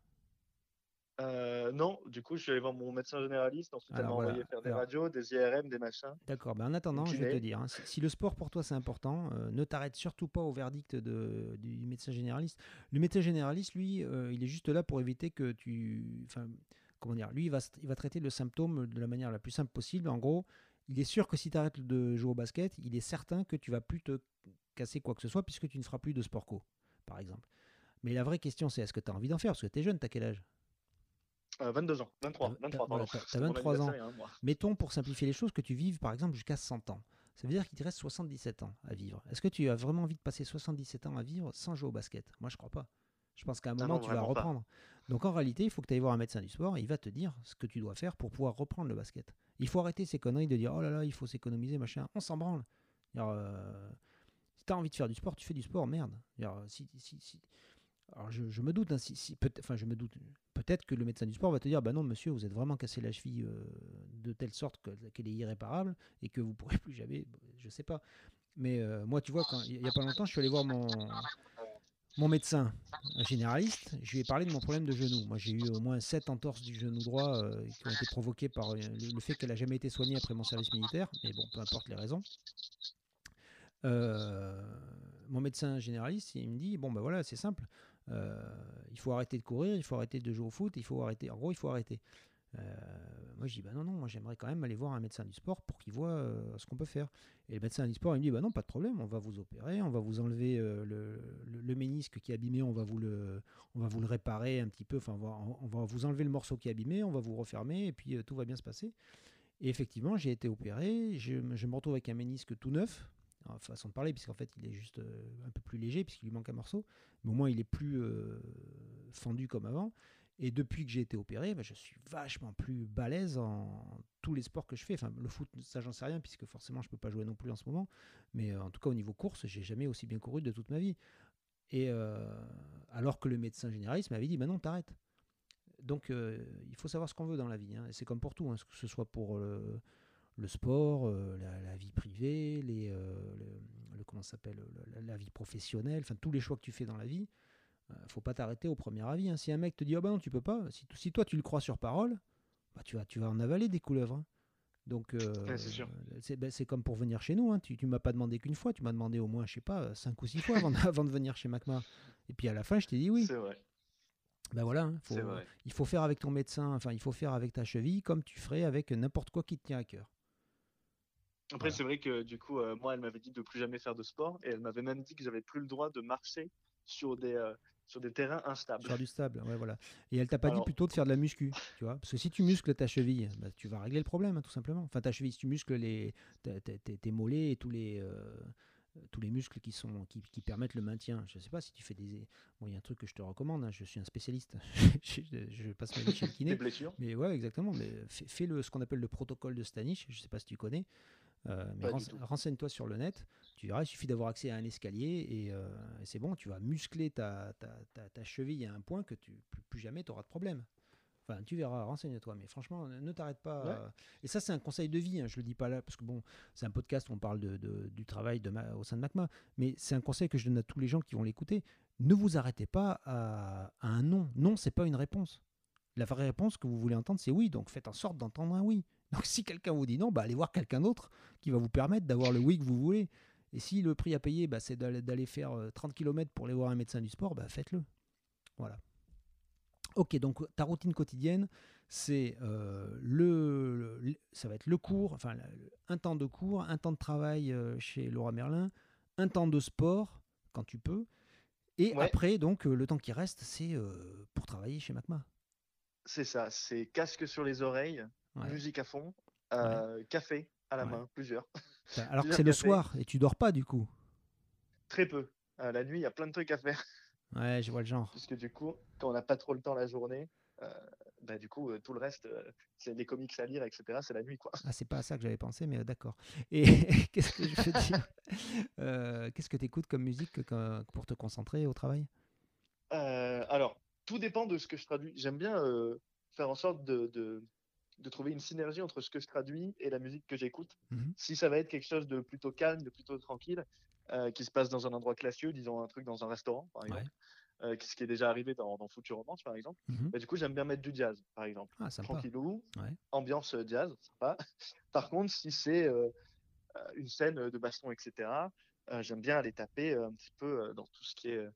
Euh, non, du coup, je suis allé voir mon médecin généraliste. Ensuite, elle m'a envoyé faire des radios, des IRM, des machins. D'accord. Ben en attendant, je vais te dire, hein, si, le sport pour toi c'est important, euh, ne t'arrête surtout pas au verdict de, du médecin généraliste. Le médecin généraliste, lui, euh, il est juste là pour éviter que tu. Enfin, comment dire Lui, il va, il va traiter le symptôme de la manière la plus simple possible. En gros, il est sûr que si tu arrêtes de jouer au basket, il est certain que tu vas plus te casser quoi que ce soit puisque tu ne feras plus de sport co par exemple. Mais la vraie question, c'est est-ce que tu as envie d'en faire? Parce que tu es jeune, tu as quel âge? 22 euh, ans, 23, 23, pardon. Tu as, 23 ans. Mettons, pour simplifier les choses, que tu vives par exemple jusqu'à 100 ans. Ça veut dire qu'il te reste 77 ans à vivre. Est-ce que tu as vraiment envie de passer 77 ans à vivre sans jouer au basket? Moi, je crois pas. Je pense qu'à un moment, tu vas reprendre. Donc en réalité, il faut que tu ailles voir un médecin du sport et il va te dire ce que tu dois faire pour pouvoir reprendre le basket. Il faut arrêter ces conneries de dire oh là là, il faut s'économiser, machin. On s'en branle. Euh, si tu as envie de faire du sport, tu fais du sport, merde. Alors je, me doute, hein, si, peut enfin je me doute, peut-être que le médecin du sport va te dire, bah non monsieur, vous êtes vraiment cassé la cheville euh, de telle sorte qu'elle est irréparable et que vous pourrez plus jamais, je sais pas. Mais euh, moi, tu vois, il n'y a pas longtemps, je suis allé voir mon, mon médecin généraliste, je lui ai parlé de mon problème de genou. Moi, j'ai eu au moins 7 entorses du genou droit euh, qui ont été provoquées par le, fait qu'elle n'a jamais été soignée après mon service militaire, mais bon, peu importe les raisons. Euh, mon médecin généraliste, il me dit bon ben voilà, c'est simple. Euh, il faut arrêter de courir, il faut arrêter de jouer au foot, il faut arrêter. En gros, il faut arrêter. Euh, moi, je dis, bah non, non, moi j'aimerais quand même aller voir un médecin du sport pour qu'il voit ce qu'on peut faire. Et le médecin du sport, il me dit, bah non, pas de problème, on va vous opérer, on va vous enlever le, le, ménisque qui est abîmé, on va vous le, on va vous le réparer un petit peu, enfin, on va, vous enlever le morceau qui est abîmé, on va vous refermer, et puis tout va bien se passer. Et effectivement, j'ai été opéré, je, je me retrouve avec un ménisque tout neuf, façon de parler, puisqu'en fait il est juste euh, un peu plus léger, puisqu'il lui manque un morceau, mais au moins il est plus euh, fendu comme avant. Et depuis que j'ai été opéré, bah, je suis vachement plus balèze en tous les sports que je fais. Enfin, le foot, ça j'en sais rien, puisque forcément je peux pas jouer non plus en ce moment. Mais euh, en tout cas au niveau course, j'ai jamais aussi bien couru de toute ma vie. Et alors que le médecin généraliste m'avait dit, bah non, t'arrêtes. Donc il faut savoir ce qu'on veut dans la vie. Hein. Et c'est comme pour tout, hein, que ce soit pour le sport, la, vie privée, les, le, comment s'appelle, la, vie professionnelle, enfin tous les choix que tu fais dans la vie. faut pas t'arrêter au premier avis. Hein. Si un mec te dit oh ben non tu peux pas, si, si toi tu le crois sur parole, bah, tu vas tu vas en avaler des couleuvres. Hein. Donc, ben, c'est comme pour venir chez nous. Hein. Tu, tu m'as pas demandé qu'une fois, tu m'as demandé au moins, je sais pas, cinq ou six fois avant, avant de venir chez Macma. Et puis à la fin, je t'ai dit oui. C'est vrai. Ben voilà, hein, il faut faire avec ton médecin, enfin, il faut faire avec ta cheville comme tu ferais avec n'importe quoi qui te tient à cœur. Après, c'est vrai que du coup, euh, moi, elle m'avait dit de plus jamais faire de sport et elle m'avait même dit que j'avais plus le droit de marcher sur des, euh, sur des terrains instables. Sur du stable, ouais, voilà. Et elle t'a pas dit plutôt de faire de la muscu, tu vois? Parce que si tu muscles ta cheville, bah, tu vas régler le problème, hein, tout simplement. Enfin, ta cheville, si tu muscles les, tes mollets et tous les, euh, tous les muscles qui, sont, qui, qui, permettent le maintien. Je sais pas si tu fais des. Bon, il y a un truc que je te recommande, hein, je suis un spécialiste. je, passe ma vie chez le kiné. Des blessures Mais ouais, exactement. Mais fais, le, ce qu'on appelle le protocole de Stanich, je sais pas si tu connais. Euh, mais renseigne-toi sur le net, tu verras, il suffit d'avoir accès à un escalier euh, et, c'est bon, tu vas muscler ta, ta, ta, cheville à un point que tu, plus, jamais tu auras de problème. Enfin, tu verras, renseigne-toi, mais franchement, ne t'arrête pas. Euh, et ça, c'est un conseil de vie, hein, je le dis pas là, parce que bon, c'est un podcast où on parle de, du travail de au sein de MACMA, mais c'est un conseil que je donne à tous les gens qui vont l'écouter. Ne vous arrêtez pas à, à un non. Non, c'est pas une réponse. La vraie réponse que vous voulez entendre, c'est oui, donc faites en sorte d'entendre un oui. Donc si quelqu'un vous dit non, bah, allez voir quelqu'un d'autre qui va vous permettre d'avoir le oui que vous voulez. Et si le prix à payer, bah, c'est d'aller faire 30 euh, km pour aller voir un médecin du sport, bah, faites-le. Voilà. Ok, donc ta routine quotidienne, c'est euh, le, ça va être le cours, enfin un temps de cours, un temps de travail euh, chez Laura Merlin, un temps de sport quand tu peux, et après donc le temps qui reste, c'est pour travailler chez Macma. C'est ça, c'est casque sur les oreilles, musique à fond, euh, café à la main, plusieurs. Alors que c'est le soir et tu dors pas du coup Très peu. Euh, la nuit, il y a plein de trucs à faire. Ouais, je vois le genre. Puisque du coup, quand on n'a pas trop le temps la journée, euh, bah, du coup, tout le reste, c'est des comics à lire, etc. C'est la nuit, quoi. Ah, c'est pas à ça que j'avais pensé, mais d'accord. Et qu'est-ce que je veux dire? Qu'est-ce que tu écoutes comme musique pour te concentrer au travail? Alors, tout dépend de ce que je traduis. J'aime bien faire en sorte de, de trouver une synergie entre ce que je traduis et la musique que j'écoute. Mhm. Si ça va être quelque chose de plutôt calme, de plutôt tranquille, euh, qui se passe dans un endroit classieux, disons un truc dans un restaurant, par exemple, euh, ce qui est déjà arrivé dans, dans Romance, par exemple, mhm. bah, du coup, j'aime bien mettre du jazz, par exemple. Ah, Tranquillou, ambiance euh, jazz, sympa. par contre, si c'est une scène de baston, etc., j'aime bien aller taper un petit peu dans tout ce qui est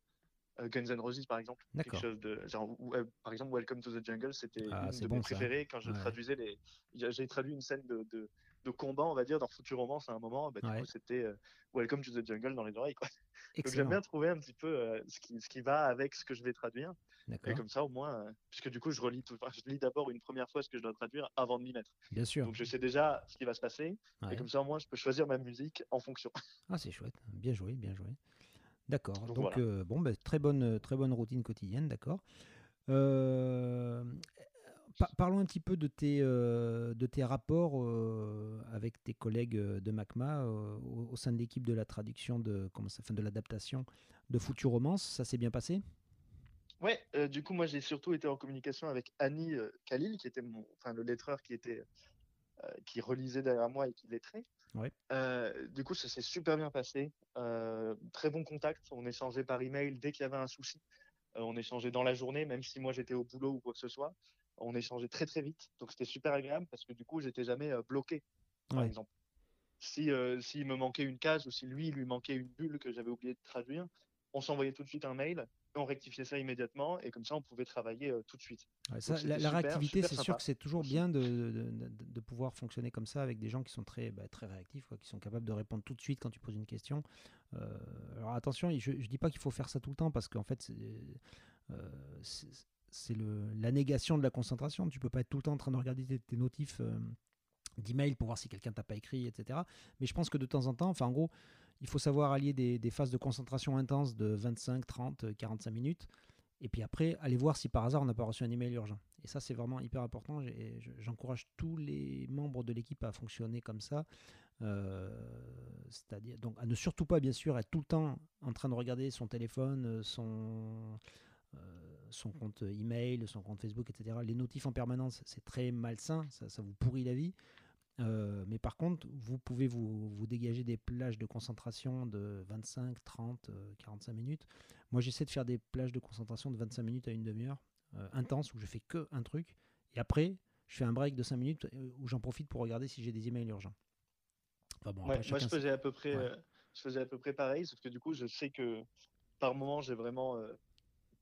Guns N' Roses par exemple. Quelque chose de genre, par exemple Welcome to the Jungle, c'était ah, une de mes préférés quand je traduisais les. J'ai traduit une scène de, de, de, combat, on va dire, dans Future Romance à un moment. Bah, du coup, c'était euh, Welcome to the Jungle dans les oreilles. Quoi. Donc j'aime bien trouver un petit peu euh, ce, qui, ce qui va avec ce que je vais traduire. Et comme ça, au moins, puisque du coup, je relis tout. je lis d'abord une première fois ce que je dois traduire avant de m'y mettre. Bien sûr. Donc je sais déjà ce qui va se passer. Et comme ça, au moins, je peux choisir ma musique en fonction. Ah, c'est chouette. Bien joué, bien joué. D'accord. Donc, euh, bon, bah, très, bonne, très bonne routine quotidienne, d'accord. Euh, parlons un petit peu de tes, euh, de tes rapports avec tes collègues de MACMA au, sein de l'équipe de la traduction de, comment ça, fin, de l'adaptation de Future Romance. Ça s'est bien passé? Ouais, du coup, moi j'ai surtout été en communication avec Annie Khalil, qui était mon, enfin, le lettreur qui était qui relisait derrière moi et qui lettrait. Euh, du coup, ça s'est super bien passé. Euh, très bon contact. On échangeait par email dès qu'il y avait un souci. Euh, on échangeait dans la journée, même si moi j'étais au boulot ou quoi que ce soit. On échangeait très très vite. Donc c'était super agréable parce que du coup, j'étais jamais bloqué, par exemple. Si s'il me manquait une case ou si lui il lui manquait une bulle que j'avais oublié de traduire, on s'envoyait tout de suite un mail on rectifiait ça immédiatement et comme ça on pouvait travailler euh, tout de suite. la, réactivité, c'est sûr que c'est toujours bien de, pouvoir fonctionner comme ça avec des gens qui sont très, bah, très réactifs, quoi, qui sont capables de répondre tout de suite quand tu poses une question. Euh, alors attention, je ne dis pas qu'il faut faire ça tout le temps parce qu'en fait c'est euh, la négation de la concentration. Tu peux pas être tout le temps en train de regarder tes, notifs d'email pour voir si quelqu'un t'a pas écrit, etc. Mais je pense que de temps en temps, enfin en gros, il faut savoir allier des, phases de concentration intense de 25, 30, 45 minutes. Et puis après, aller voir si par hasard on n'a pas reçu un email urgent. Et ça, c'est vraiment hyper important. J'encourage tous les membres de l'équipe à fonctionner comme ça. Euh, c'est-à-dire donc à ne surtout pas, bien sûr, être tout le temps en train de regarder son téléphone, son, euh, son compte email, son compte Facebook, etc. Les notifs en permanence, c'est très malsain. Ça vous pourrit la vie. Mais par contre, vous pouvez vous, vous, dégager des plages de concentration de 25, 30, 45 minutes. Moi, j'essaie de faire des plages de concentration de 25 minutes à une demi-heure, intense, où je fais que un truc. Et après, je fais un break de 5 minutes où j'en profite pour regarder si j'ai des emails urgents. moi, je faisais, à peu près, je faisais à peu près pareil, sauf que du coup, je sais que par moment, j'ai vraiment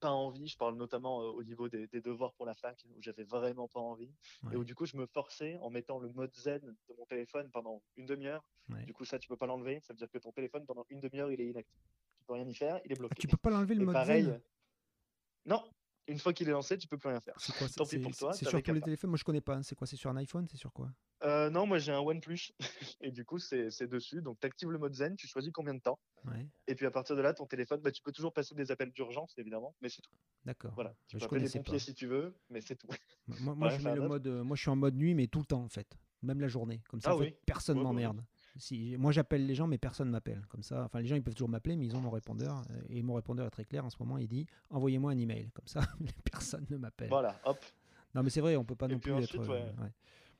pas envie. Je parle notamment au niveau des, devoirs pour la fac, où j'avais vraiment pas envie. Et où du coup, je me forçais en mettant le mode zen de mon téléphone pendant une demi-heure. Du coup, ça, tu peux pas l'enlever. Ça veut dire que ton téléphone, pendant une demi-heure, il est inactif. Tu peux rien y faire, il est bloqué. Ah, tu peux pas l'enlever le mode zen? Non, une fois qu'il est lancé, tu peux plus rien faire. C'est quoi Tant pis pour toi. C'est sur tous les téléphones? Moi, je connais pas. C'est quoi C'est sur un iPhone? C'est sur quoi? Euh, Non, moi j'ai un OnePlus et du coup c'est dessus. Donc tu actives le mode Zen, tu choisis combien de temps. Et puis à partir de là, ton téléphone, bah, tu peux toujours passer des appels d'urgence évidemment, mais c'est tout. D'accord. Voilà. Tu peux appeler les pompiers si tu veux, mais c'est tout. Moi, je mets le mode. Euh, moi, je suis en mode nuit, mais tout le temps en fait, même la journée. Comme ça, ah personne m'emmerde. Si, moi j'appelle les gens, mais personne m'appelle. Comme ça, enfin les gens ils peuvent toujours m'appeler, mais ils ont mon répondeur. Euh, et mon répondeur est très clair en ce moment. Il dit envoyez-moi un email. Comme ça, personne ne m'appelle. Voilà, hop. Non, mais c'est vrai, on peut pas non plus être. Euh,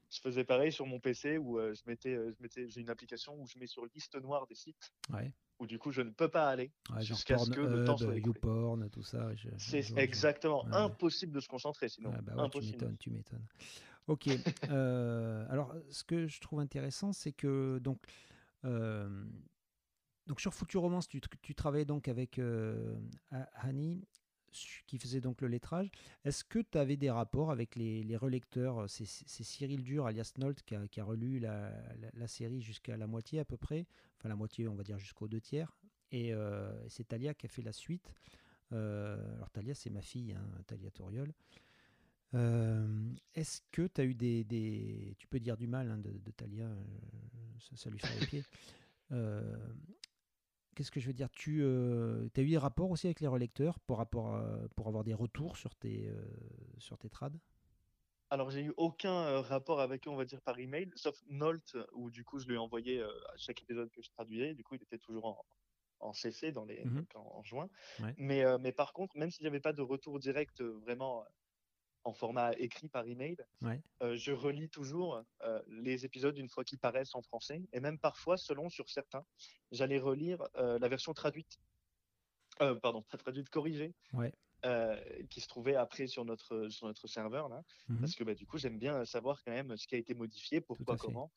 je faisais pareil sur mon PC où euh, je mettais, je mettais, j'ai une application où je mets sur liste noire des sites. Ouais. Où du coup je ne peux pas aller jusqu'à ce que le temps soit YouPorn, tout ça. C'est exactement impossible de se concentrer sinon. bah impossible. Tu m'étonnes. Ok. alors, ce que je trouve intéressant, c'est que donc euh, donc sur Futuromance, tu, tu travaillais donc avec euh, Hani qui faisait donc le lettrage. Est-ce que tu avais des rapports avec les, relecteurs C'est Cyril Dur, alias Nolt, qui a, relu la, série jusqu'à la moitié à peu près, enfin la moitié, on va dire jusqu'aux deux tiers. Et euh, c'est Talia qui a fait la suite. alors Talia, c'est ma fille, hein, Talia Toriol. Est-ce que tu as eu des, des, Tu peux dire du mal hein, de, de, Talia, ça, lui fait les pieds. Qu'est-ce que je veux dire? Tu as eu des rapports aussi avec les relecteurs pour, rapport pour avoir des retours sur tes, sur tes trades? Alors, j'ai eu aucun rapport avec eux, on va dire, par email, sauf Nolt, où du coup, je lui ai envoyé à chaque épisode que je traduisais. Du coup, il était toujours en, en CC dans les, mmh en, juin. Mais, mais par contre, même si j'avais pas de retour direct vraiment en format écrit par email. Euh, je relis toujours euh, les épisodes une fois qu'ils paraissent en français, et même parfois, selon sur certains, j'allais relire euh, la version traduite, pardon, pas traduite, corrigée, qui se trouvait après sur notre sur notre serveur là, mhm. parce que bah, du coup j'aime bien savoir quand même ce qui a été modifié, pourquoi, comment.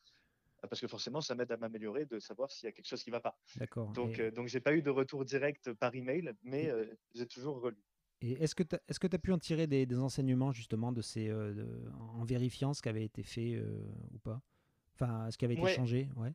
Parce que forcément, ça m'aide à m'améliorer de savoir s'il y a quelque chose qui ne va pas. D'accord. Donc, donc j'ai pas eu de retour direct par email, mais j'ai toujours relu. Et est-ce que tu as, as pu en tirer des, enseignements justement de ces, euh, en vérifiant ce qui avait été fait euh, ou pas? Enfin, ce qui avait été changé ouais.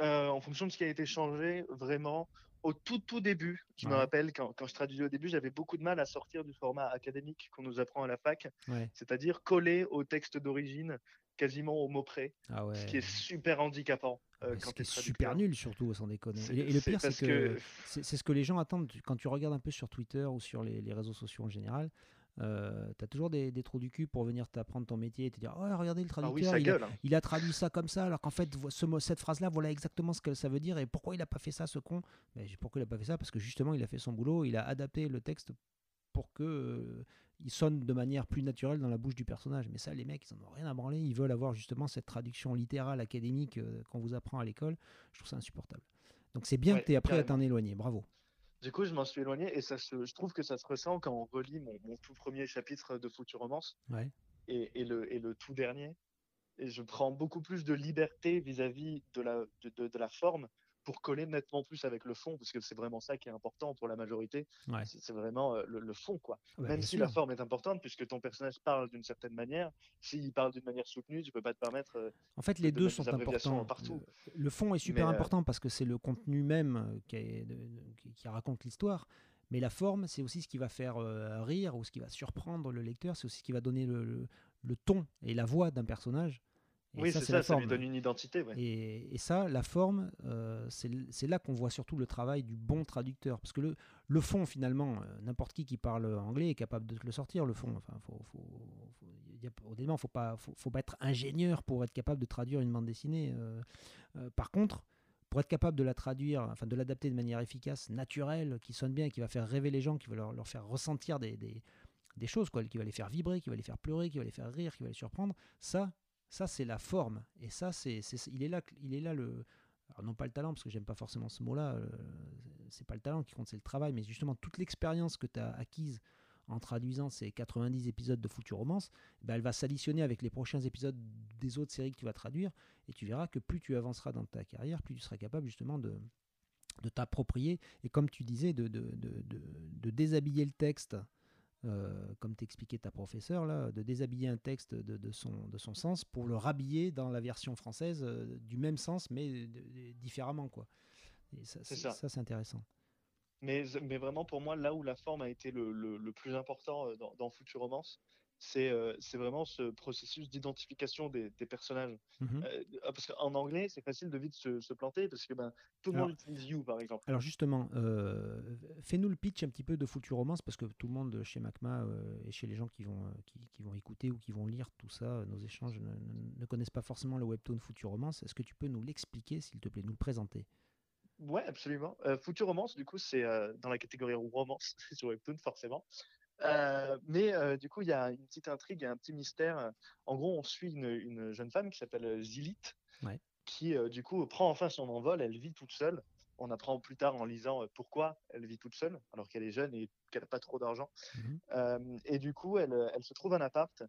Euh, en fonction de ce qui a été changé, vraiment, au tout tout début, je me rappelle quand, quand je traduisais au début, j'avais beaucoup de mal à sortir du format académique qu'on nous apprend à la fac, c'est-à-dire coller au texte d'origine quasiment au mot près, ah ce qui est super handicapant. Euh, quand c'est super nul surtout, sans déconner. Et, le pire, c'est que, c'est ce que les gens attendent quand tu regardes un peu sur Twitter ou sur les, réseaux sociaux en général. Euh, tu as toujours des, trous du cul pour venir t'apprendre ton métier et te dire oh, regardez le ah traducteur hein. il, a, traduit ça comme ça alors qu'en fait ce cette phrase là voilà exactement ce que ça veut dire et pourquoi il a pas fait ça ce con? Mais pourquoi il a pas fait ça? Parce que justement il a fait son boulot il a adapté le texte pour que euh, il sonne de manière plus naturelle dans la bouche du personnage. Mais ça, les mecs, ils en ont rien à branler. Ils veulent avoir justement cette traduction littérale académique euh, qu'on vous apprend à l'école. Je trouve ça insupportable. Donc c'est bien que tu es après à t'en éloigner. Bravo. Du coup, je m'en suis éloigné et ça je trouve que ça se ressent quand on relit mon, tout premier chapitre de Futuromance ouais. et, et, le, et le tout dernier. Et je prends beaucoup plus de liberté vis-à-vis de la, de, de la forme pour coller nettement plus avec le fond, parce que c'est vraiment ça qui est important pour la majorité. C'est vraiment euh, le, fond, quoi. Ah bah, Même si la forme est importante, puisque ton personnage parle d'une certaine manière, s'il parle d'une manière soutenue, tu peux pas te permettre. Euh, en fait, les deux sont importants. Partout. Le, fond est super euh, important parce que c'est le contenu même qui, qui raconte l'histoire. Mais la forme, c'est aussi ce qui va faire rire ou ce qui va surprendre le lecteur, c'est aussi ce qui va donner le, le ton et la voix d'un personnage oui, c'est ça, ça lui donne une identité. Et, ça, la forme, euh, c'est là qu'on voit surtout le travail du bon traducteur. Parce que le, le fond, finalement, euh, n'importe qui qui parle anglais est capable de le sortir, le fond. Enfin, faut, faut, au il ne faut pas, faut, pas être ingénieur pour être capable de traduire une bande dessinée. Euh, par contre, pour être capable de la traduire, enfin de l'adapter de manière efficace, naturelle, qui sonne bien, qui va faire rêver les gens, qui va leur, leur faire ressentir des, des, des choses, quoi, qui va les faire vibrer, qui va les faire pleurer, qui va les faire rire, qui va les surprendre, ça, Ça, c'est la forme. Et ça, c'est, il est là, il est là le. Non pas le talent, parce que j'aime pas forcément ce mot-là. Euh, c'est pas le talent qui compte, c'est le travail. Mais justement, toute l'expérience que tu as acquise en traduisant ces 90 épisodes de Future Romance, ben elle va s'additionner avec les prochains épisodes des autres séries que tu vas traduire. Et tu verras que plus tu avanceras dans ta carrière, plus tu seras capable justement de, t'approprier. Et comme tu disais, de déshabiller le texte euh, comme t'expliquait ta professeure, là, de déshabiller un texte de, son, de son sens pour le rhabiller dans la version française euh, du même sens, mais différemment. Quoi. ça, c'est ça. c'est intéressant. Mais, mais vraiment, pour moi, là où la forme a été le, le, plus important euh, dans, dans Future Euh, c'est vraiment ce processus d'identification des, personnages. Mmh euh, parce qu'en anglais, c'est facile de vite se, planter parce que ben, tout le monde utilise you, par exemple. Alors justement, euh, fais-nous le pitch un petit peu de Future Romance parce que tout le monde chez Macma et chez les gens qui vont, qui, vont écouter ou qui vont lire tout ça, nos échanges, ne, connaissent pas forcément le webtoon Future Romance. Est-ce que tu peux nous l'expliquer, s'il te plaît, nous le présenter? Ouais, absolument. Future Romance, du coup, c'est dans la catégorie romance sur Webtoon, forcément. Euh, mais euh, du coup, il y a une petite intrigue, un petit mystère. En gros, on suit une, jeune femme qui s'appelle euh, Zilith, qui du coup prend enfin son envol. Elle vit toute seule. On apprend plus tard en lisant pourquoi elle vit toute seule, alors qu'elle est jeune et qu'elle n'a pas trop d'argent. Mmh et du coup, elle, elle, se trouve un appart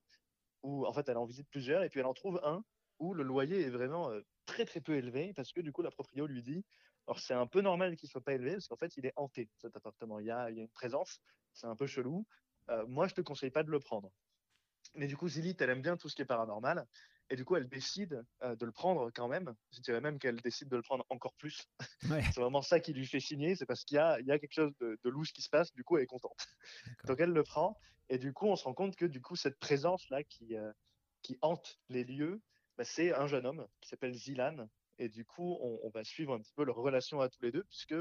où, en fait, elle en visite plusieurs, et puis elle en trouve un où le loyer est vraiment très très peu élevé, parce que du coup, la proprio lui dit alors c'est un peu normal qu'il soit pas élevé parce qu'en fait il est hanté cet appartement. Il y a, il y a une présence, c'est un peu chelou. Euh, moi je te conseille pas de le prendre. Mais du coup Zilith elle aime bien tout ce qui est paranormal et du coup elle décide euh, de le prendre quand même. Je dirais même qu'elle décide de le prendre encore plus. c'est vraiment ça qui lui fait signer, c'est parce qu'il y a, il y a quelque chose de, de, louche qui se passe. Du coup elle est contente. Donc elle le prend et du coup on se rend compte que du coup cette présence là qui euh, qui hante les lieux, bah, c'est un jeune homme qui s'appelle Zilan et du coup, on, va suivre un petit peu leur relation à tous les deux, puisque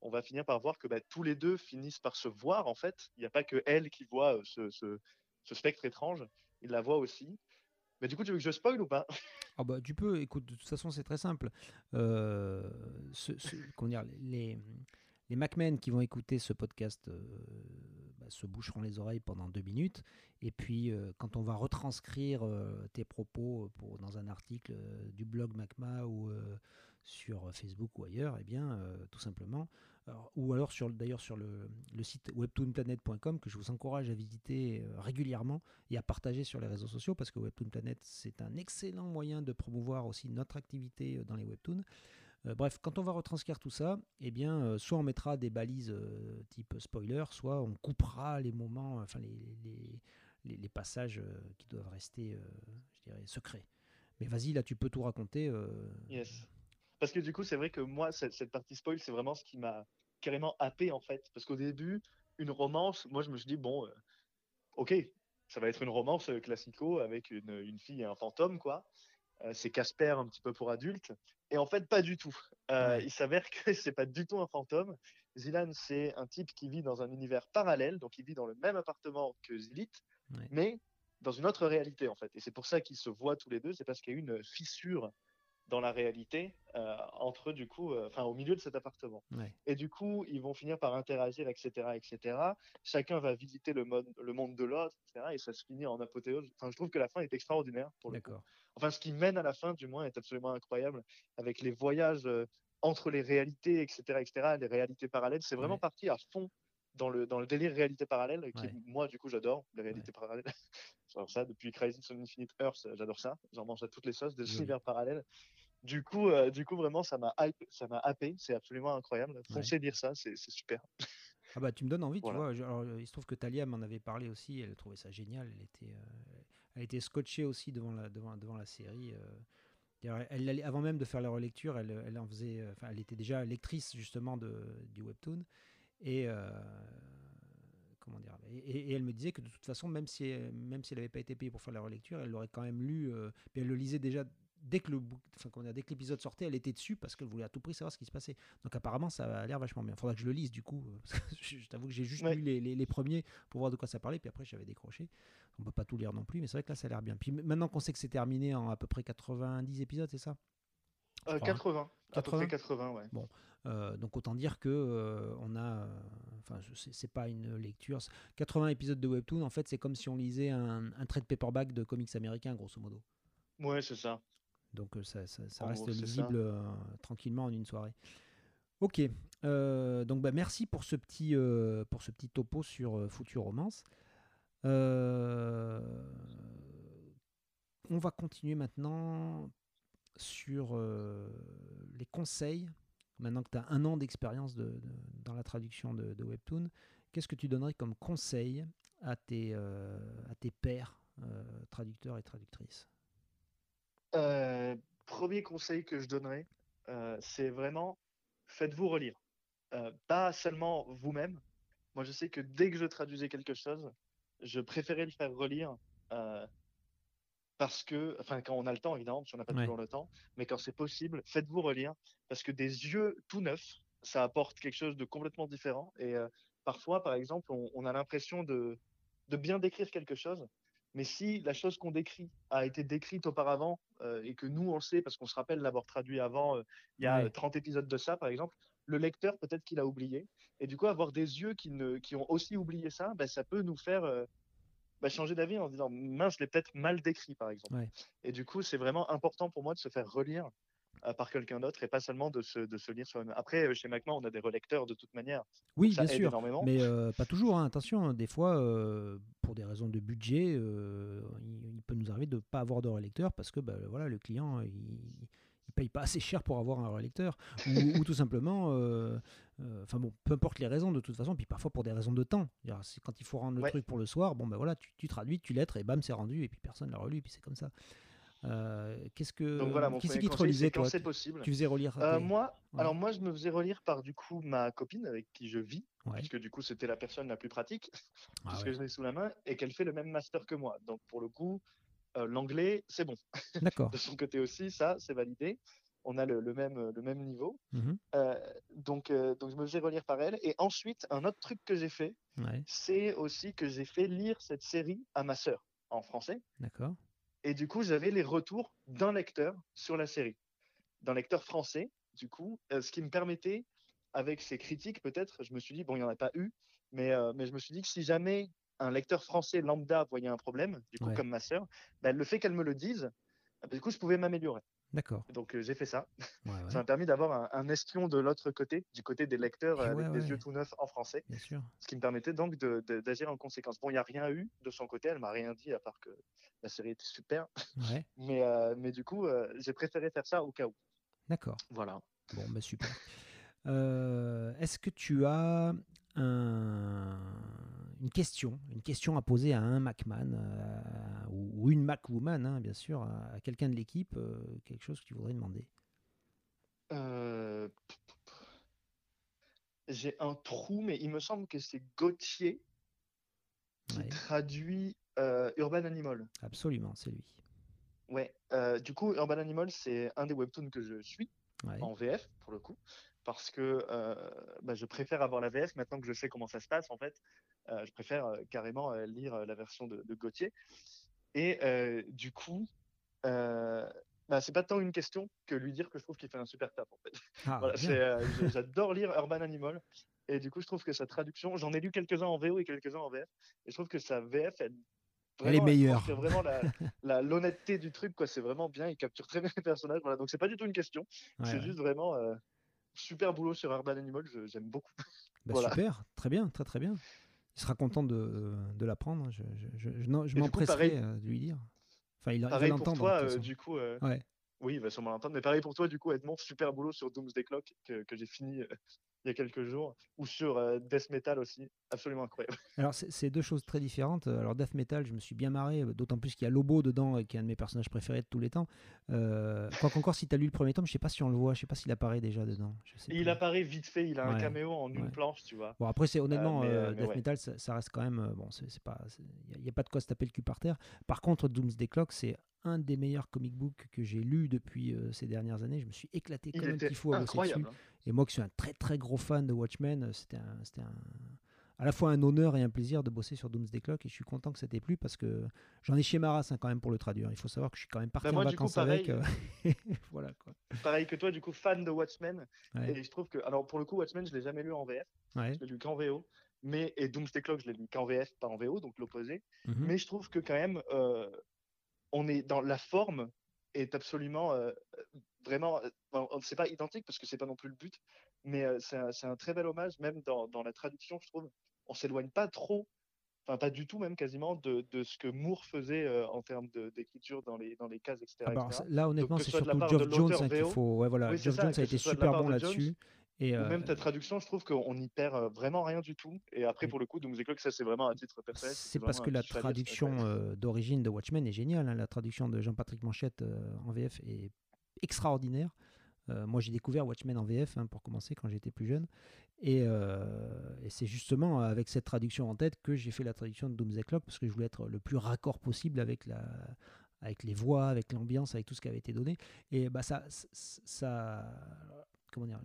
on va finir par voir que bah, tous les deux finissent par se voir. En fait, il n'y a pas que elle qui voit euh, ce, spectre étrange, il la voit aussi. Mais du coup, tu veux que je spoil ou pas? Ah bah, Tu peux, écoute, de toute façon, c'est très simple. Euh, ce, les, les MacMen qui vont écouter ce podcast euh, bah, se boucheront les oreilles pendant deux minutes. Et puis, euh, quand on va retranscrire euh, tes propos dans un article du blog MacMa ou sur Facebook ou ailleurs, eh bien, tout simplement, ou alors sur, d'ailleurs sur le site webtoonplanet.com que je vous encourage à visiter régulièrement et à partager sur les réseaux sociaux parce que Webtoon Planet, c'est un excellent moyen de promouvoir aussi notre activité dans les webtoons. Euh, bref, quand on va retranscrire tout ça, eh bien, euh, soit on mettra des balises euh, type spoiler, soit on coupera les moments, enfin les, passages qui doivent rester, je dirais, secrets. Mais vas-y, là, tu peux tout raconter. Yes. Parce que du coup, c'est vrai que moi, cette, partie spoil, c'est vraiment ce qui m'a carrément happé, en fait. Parce qu'au début, une romance, moi, je me suis dit, bon, ok, ça va être une romance classico avec une, une fille et un fantôme, quoi. Euh, c'est Casper un petit peu pour adultes. Et en fait, pas du tout. Euh, il s'avère que c'est pas du tout un fantôme. Zilan, c'est un type qui vit dans un univers parallèle, donc il vit dans le même appartement que Zilith, mais dans une autre réalité en fait. Et c'est pour ça qu'ils se voient tous les deux, c'est parce qu'il y a une fissure dans la réalité euh, entre du coup, euh, enfin au milieu de cet appartement. Et du coup, ils vont finir par interagir, etc., etc. Chacun va visiter le, monde, le monde de l'autre, etc. Et ça se finit en apothéose. Enfin, je trouve que la fin est extraordinaire pour le coup. Enfin, ce qui mène à la fin, du moins, est absolument incroyable avec les voyages euh, entre les réalités, etc., etc. Les réalités parallèles, c'est vraiment parti à fond dans le, dans le délire réalité parallèle, qui moi, du coup, j'adore les réalités parallèles. J'adore ça depuis Crisis on Infinite Earth, j'adore ça. J'en mange à toutes les sauces, des univers parallèles. Du coup, euh, du coup, vraiment, ça m'a ça m'a happé. C'est absolument incroyable. Foncez lire ça, c'est super. Ah bah tu me donnes envie, tu vois. Alors, il se trouve que Talia m'en avait parlé aussi. Elle trouvait ça génial. Elle était, euh, elle était scotchée aussi devant la, devant, devant la série. Euh. Elle, avant même de faire la relecture, elle, elle en faisait. Enfin, elle était déjà lectrice justement de, du webtoon. Et comment dire et, elle me disait que de toute façon, même si, même si elle n'avait pas été payée pour faire la relecture, elle l'aurait quand même lu. puis elle le lisait déjà dès que le enfin, dès que l'épisode sortait, elle était dessus parce qu'elle voulait à tout prix savoir ce qui se passait. Donc apparemment, ça a l'air vachement bien. Faudra que je le lise du coup. je t'avoue que j'ai juste lu les, les, premiers pour voir de quoi ça parlait, puis après j'avais décroché. On peut pas tout lire non plus, mais c'est vrai que là ça a l'air bien. Puis maintenant qu'on sait que c'est terminé en à peu près 90 épisodes, c'est ça? 80, 80, 80, ouais. Bon, euh, donc autant dire que euh, on a, enfin, c'est pas une lecture. 80 épisodes de webtoon, en fait, c'est comme si on lisait un, un trait de paperback de comics américains, grosso modo. Ouais, c'est ça. Donc ça, reste lisible tranquillement en une soirée. Ok, donc bah, merci pour ce petit, pour ce petit topo sur Future Romance. on va continuer maintenant sur les conseils. Maintenant que tu as un an d'expérience de, dans la traduction de, Webtoon, qu'est-ce que tu donnerais comme conseil à tes, à tes pairs traducteurs et traductrices? Premier conseil que je donnerais, c'est vraiment faites-vous relire. Euh, pas seulement vous-même. Moi, je sais que dès que je traduisais quelque chose, je préférais le faire relire euh, parce que, enfin, quand on a le temps, évidemment, parce qu'on n'a pas toujours le temps, mais quand c'est possible, faites-vous relire parce que des yeux tout neufs, ça apporte quelque chose de complètement différent. Et euh, parfois, par exemple, on, a l'impression de, de bien décrire quelque chose, mais si la chose qu'on décrit a été décrite auparavant et que nous, on le sait parce qu'on se rappelle l'avoir traduit avant, il y a 30 épisodes de ça, par exemple, le lecteur, peut-être qu'il a oublié. Et du coup, avoir des yeux qui, ne, qui ont aussi oublié ça, ben, ça peut nous faire euh, ben, changer d'avis en se disant mince, je l'ai peut-être mal décrit, par exemple. Et du coup, c'est vraiment important pour moi de se faire relire euh, par quelqu'un d'autre et pas seulement de se, de se lire sur même Après, euh, chez MacMan, on a des relecteurs de toute manière. Oui, bien sûr. Mais pas toujours, hein. attention. Hein. Des fois, pour des raisons de budget, il, peut nous arriver de ne pas avoir de relecteur parce que ben, voilà, le client, il ils payent pas assez cher pour avoir un relecteur, ou, tout simplement, euh, euh, enfin bon, peu importe les raisons de toute façon, puis parfois pour des raisons de temps. C'est quand il faut rendre le truc pour le soir, bon ben voilà, tu, traduis, tu lettres et bam, c'est rendu, et puis personne l'a relu, et puis c'est comme ça. Euh, qu'est-ce que Donc voilà, mon qui qui te relisait c'est possible. Tu faisais relire Moi, alors moi, je me faisais relire par du coup ma copine avec qui je vis, puisque du coup c'était la personne la plus pratique, ah puisque je l'ai sous la main, et qu'elle fait le même master que moi. Donc pour le coup, euh, l'anglais, c'est bon. D'accord. de son côté aussi, ça, c'est validé. On a le, même, le même niveau. Mhm. Euh, donc, euh, donc, je me faisais relire par elle. Et ensuite, un autre truc que j'ai fait, c'est aussi que j'ai fait lire cette série à ma sœur en français. D'accord. Et du coup, j'avais les retours d'un lecteur sur la série, d'un lecteur français, du coup, ce qui me permettait, avec ses critiques peut-être, je me suis dit, bon, il n'y en a pas eu, mais, mais je me suis dit que si jamais un lecteur français lambda voyait un problème, du coup, comme ma sœur, bah, le fait qu'elle me le dise, bah, du coup, je pouvais m'améliorer. D'accord. Donc, euh, j'ai fait ça. ça m'a permis d'avoir un, espion de l'autre côté, du côté des lecteurs avec des yeux tout neufs en français. Bien sûr. Ce qui me permettait donc d'agir en conséquence. Bon, il n'y a rien eu de son côté, elle m'a rien dit à part que la série était super. mais, euh, mais du coup, euh, j'ai préféré faire ça au cas où. D'accord. Voilà. Bon, bah super. Est-ce que tu as un une question, une question à poser à un Macman euh, ou, une Macwoman, hein, bien sûr, à, quelqu'un de l'équipe, euh, quelque chose que tu voudrais demander euh, J'ai un trou, mais il me semble que c'est Gauthier qui traduit Urban Animal. Absolument, c'est lui. Ouais, du coup, Urban Animal, c'est un des webtoons que je suis en VF pour le coup parce que bah, je préfère avoir la VF maintenant que je sais comment ça se passe en fait. Euh, je préfère euh, carrément euh, lire la version de, de Gauthier. Et du coup, bah, c'est pas tant une question que lui dire que je trouve qu'il fait un super taf en fait. Ah, j'adore lire Urban Animal et du coup je trouve que sa traduction, j'en ai lu quelques-uns en VO et quelques-uns en VF et je trouve que sa VF elle, elle est meilleure. C'est vraiment l'honnêteté du truc quoi, c'est vraiment bien, il capture très bien les personnages. Voilà, donc c'est pas du tout une question, c'est juste vraiment super boulot sur Urban Animal, j'aime beaucoup. Bah, super, très bien, très très bien il sera content de, de l'apprendre. Je, je, je, je m'empresserai euh, de lui dire. Enfin, il, pareil pour toi, euh, du coup. Euh, ouais. Oui, il va sûrement l'entendre. Mais pareil pour toi, du coup, Edmond, super boulot sur Doomsday Clock que, que j'ai fini il y a quelques jours, ou sur euh, Death Metal aussi, absolument incroyable. Alors c'est deux choses très différentes. Alors Death Metal, je me suis bien marré, d'autant plus qu'il y a Lobo dedans, qui est un de mes personnages préférés de tous les temps. Euh, quoi qu'encore, si tu as lu le premier tome, je sais pas si on le voit, je sais pas s'il apparaît déjà dedans. il apparaît vite fait, il a un caméo en une planche, tu vois. Bon après c'est honnêtement, euh, Death Metal, ça, reste quand même, bon, c'est pas, il n'y a, pas de quoi se taper le cul par terre. Par contre, Doomsday Clock, c'est un des meilleurs comic books que j'ai lu depuis ces dernières années. Je me suis éclaté comme il faut à bosser dessus. Hein. Et moi qui suis un très très gros fan de Watchmen, euh, c'était un, un, à la fois un honneur et un plaisir de bosser sur Doomsday Clock et je suis content que ça t'ait plu parce que j'en ai chez Maras hein, quand même pour le traduire. Il faut savoir que je suis quand même parti bah, en vacances avec. Euh, voilà, quoi. Pareil que toi, du coup, fan de Watchmen. Et je trouve que, alors pour le coup, Watchmen, je l'ai jamais lu en VF. Je l'ai lu qu'en VO. Mais, et Doomsday Clock, je l'ai lu qu'en VF, pas en VO, donc l'opposé. Mhm. Mais je trouve que quand même, euh, on est dans la forme est absolument vraiment, c'est pas identique parce que c'est pas non plus le but, mais c'est un, un, très bel hommage, même dans, dans la traduction, je trouve. On s'éloigne pas trop enfin pas du tout même quasiment de, de ce que Moore faisait euh, en termes d'écriture dans les, dans les cases, etc. Ah bah, là honnêtement c'est surtout Geoff Jones hein, qu'il faut... Ouais, voilà, Geoff Jones a été super bon là-dessus. Et euh... même ta traduction, je trouve qu'on n'y perd vraiment rien du tout. Et après, pour le coup, donc que ça, c'est vraiment à titre personnel. C'est parce que la traduction d'origine de Watchmen est géniale. Hein. La traduction de Jean-Patrick Manchette en VF est extraordinaire. moi, j'ai découvert Watchmen en VF hein, pour commencer quand j'étais plus jeune. Euh, et, c'est justement avec cette traduction en tête que j'ai fait la traduction de Doomsday Clock parce que je voulais être le plus raccord possible avec, la, avec les voix, avec l'ambiance, avec tout ce qui avait été donné. Et bah ça, ça, comment dire,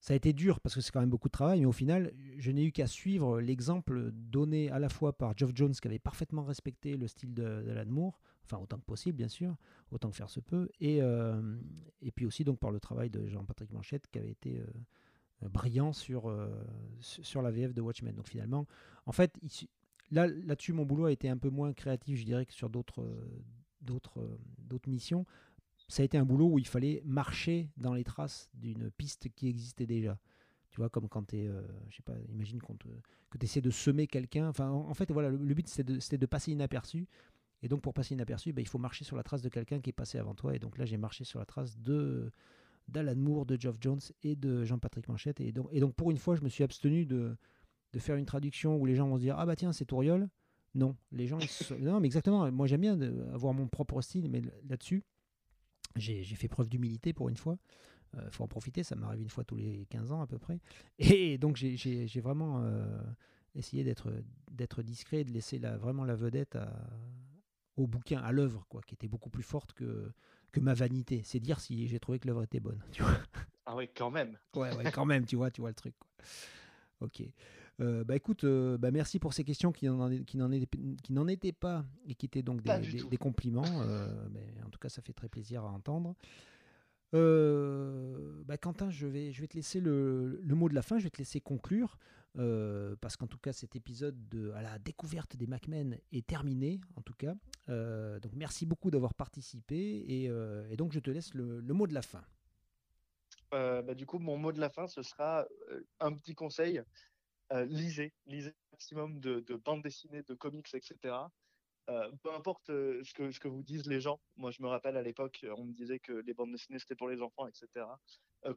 ça a été dur parce que c'est quand même beaucoup de travail, mais au final, je n'ai eu qu'à suivre l'exemple donné à la fois par Geoff Jones qui avait parfaitement respecté le style de, de Moore, enfin autant que possible bien sûr, autant que faire se peut, et, euh, et puis aussi donc par le travail de Jean-Patrick Manchette qui avait été euh, brillant sur, euh, sur la VF de Watchmen. Donc finalement, en fait, là, là-dessus, mon boulot a été un peu moins créatif, je dirais, que sur d'autres, euh, missions. Ça a été un boulot où il fallait marcher dans les traces d'une piste qui existait déjà. Tu vois, comme quand tu es, je sais pas, imagine que tu essaies de semer quelqu'un. Enfin, en, fait, voilà, le, but, c'était de, de, passer inaperçu. Et donc, pour passer inaperçu, ben, il faut marcher sur la trace de quelqu'un qui est passé avant toi. Et donc là, j'ai marché sur la trace de, d'Alan Moore, de Geoff Jones et de Jean-Patrick Manchette. Et donc, et donc, pour une fois, je me suis abstenu de, de faire une traduction où les gens vont se dire Ah bah tiens, c'est Touriol. Non, les gens. non, mais exactement. Moi, j'aime bien avoir mon propre style, mais là-dessus, j'ai fait preuve d'humilité pour une fois. Il euh, faut en profiter, ça m'arrive une fois tous les 15 ans à peu près. Et donc, j'ai vraiment euh, essayé d'être discret, de laisser la, vraiment la vedette à, au bouquin, à l'œuvre, quoi, qui était beaucoup plus forte que, que ma vanité. C'est dire si j'ai trouvé que l'œuvre était bonne. Tu vois ah oui, quand même. ouais, ouais, quand même, tu vois, tu vois le truc. Quoi. Ok. Euh, bah écoute, euh, bah merci pour ces questions qui n'en étaient, étaient, pas et qui étaient donc des, des, compliments. Euh, en tout cas, ça fait très plaisir à entendre. Bah Quentin, je vais, je vais te laisser le, le, mot de la fin, je vais te laisser conclure. Parce qu'en tout cas cet épisode de, à la découverte des MacMen est terminé, en tout cas. Donc merci beaucoup d'avoir participé et, et, donc je te laisse le, le mot de la fin. Bah, du coup, mon mot de la fin, ce sera un petit conseil. Lisez, lisez un maximum de, de bandes dessinées, de comics, etc. peu importe ce, que, ce que vous disent les gens. Moi, je me rappelle à l'époque, on me disait que les bandes dessinées, c'était pour les enfants, etc.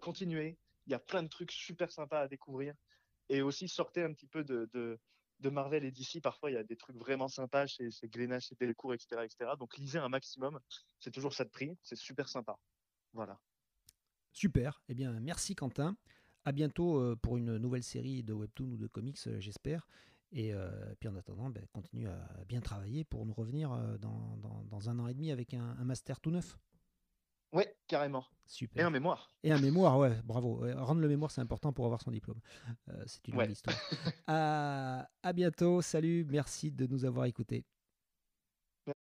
continuez. Il y a plein de trucs super sympas à découvrir et aussi sortez un petit peu de, de, Marvel et d'ici. Parfois, il y a des trucs vraiment sympas chez, chez Glénat, chez Delcourt, etc., etc. Donc, lisez un maximum. C'est toujours ça de prix. C'est super sympa. Voilà. Super. Eh bien, merci Quentin. À bientôt euh, pour une nouvelle série de webtoon ou de comics, euh, j'espère. Et euh, puis en attendant, ben, continue à bien travailler pour nous revenir dans, dans, un an et demi avec un, un master tout neuf. Oui, carrément. Super. Et un mémoire. Et un mémoire, ouais, bravo. Rendre le mémoire, c'est important pour avoir son diplôme. Euh, c'est une bonne histoire. à, à bientôt. Salut. Merci de nous avoir écoutés.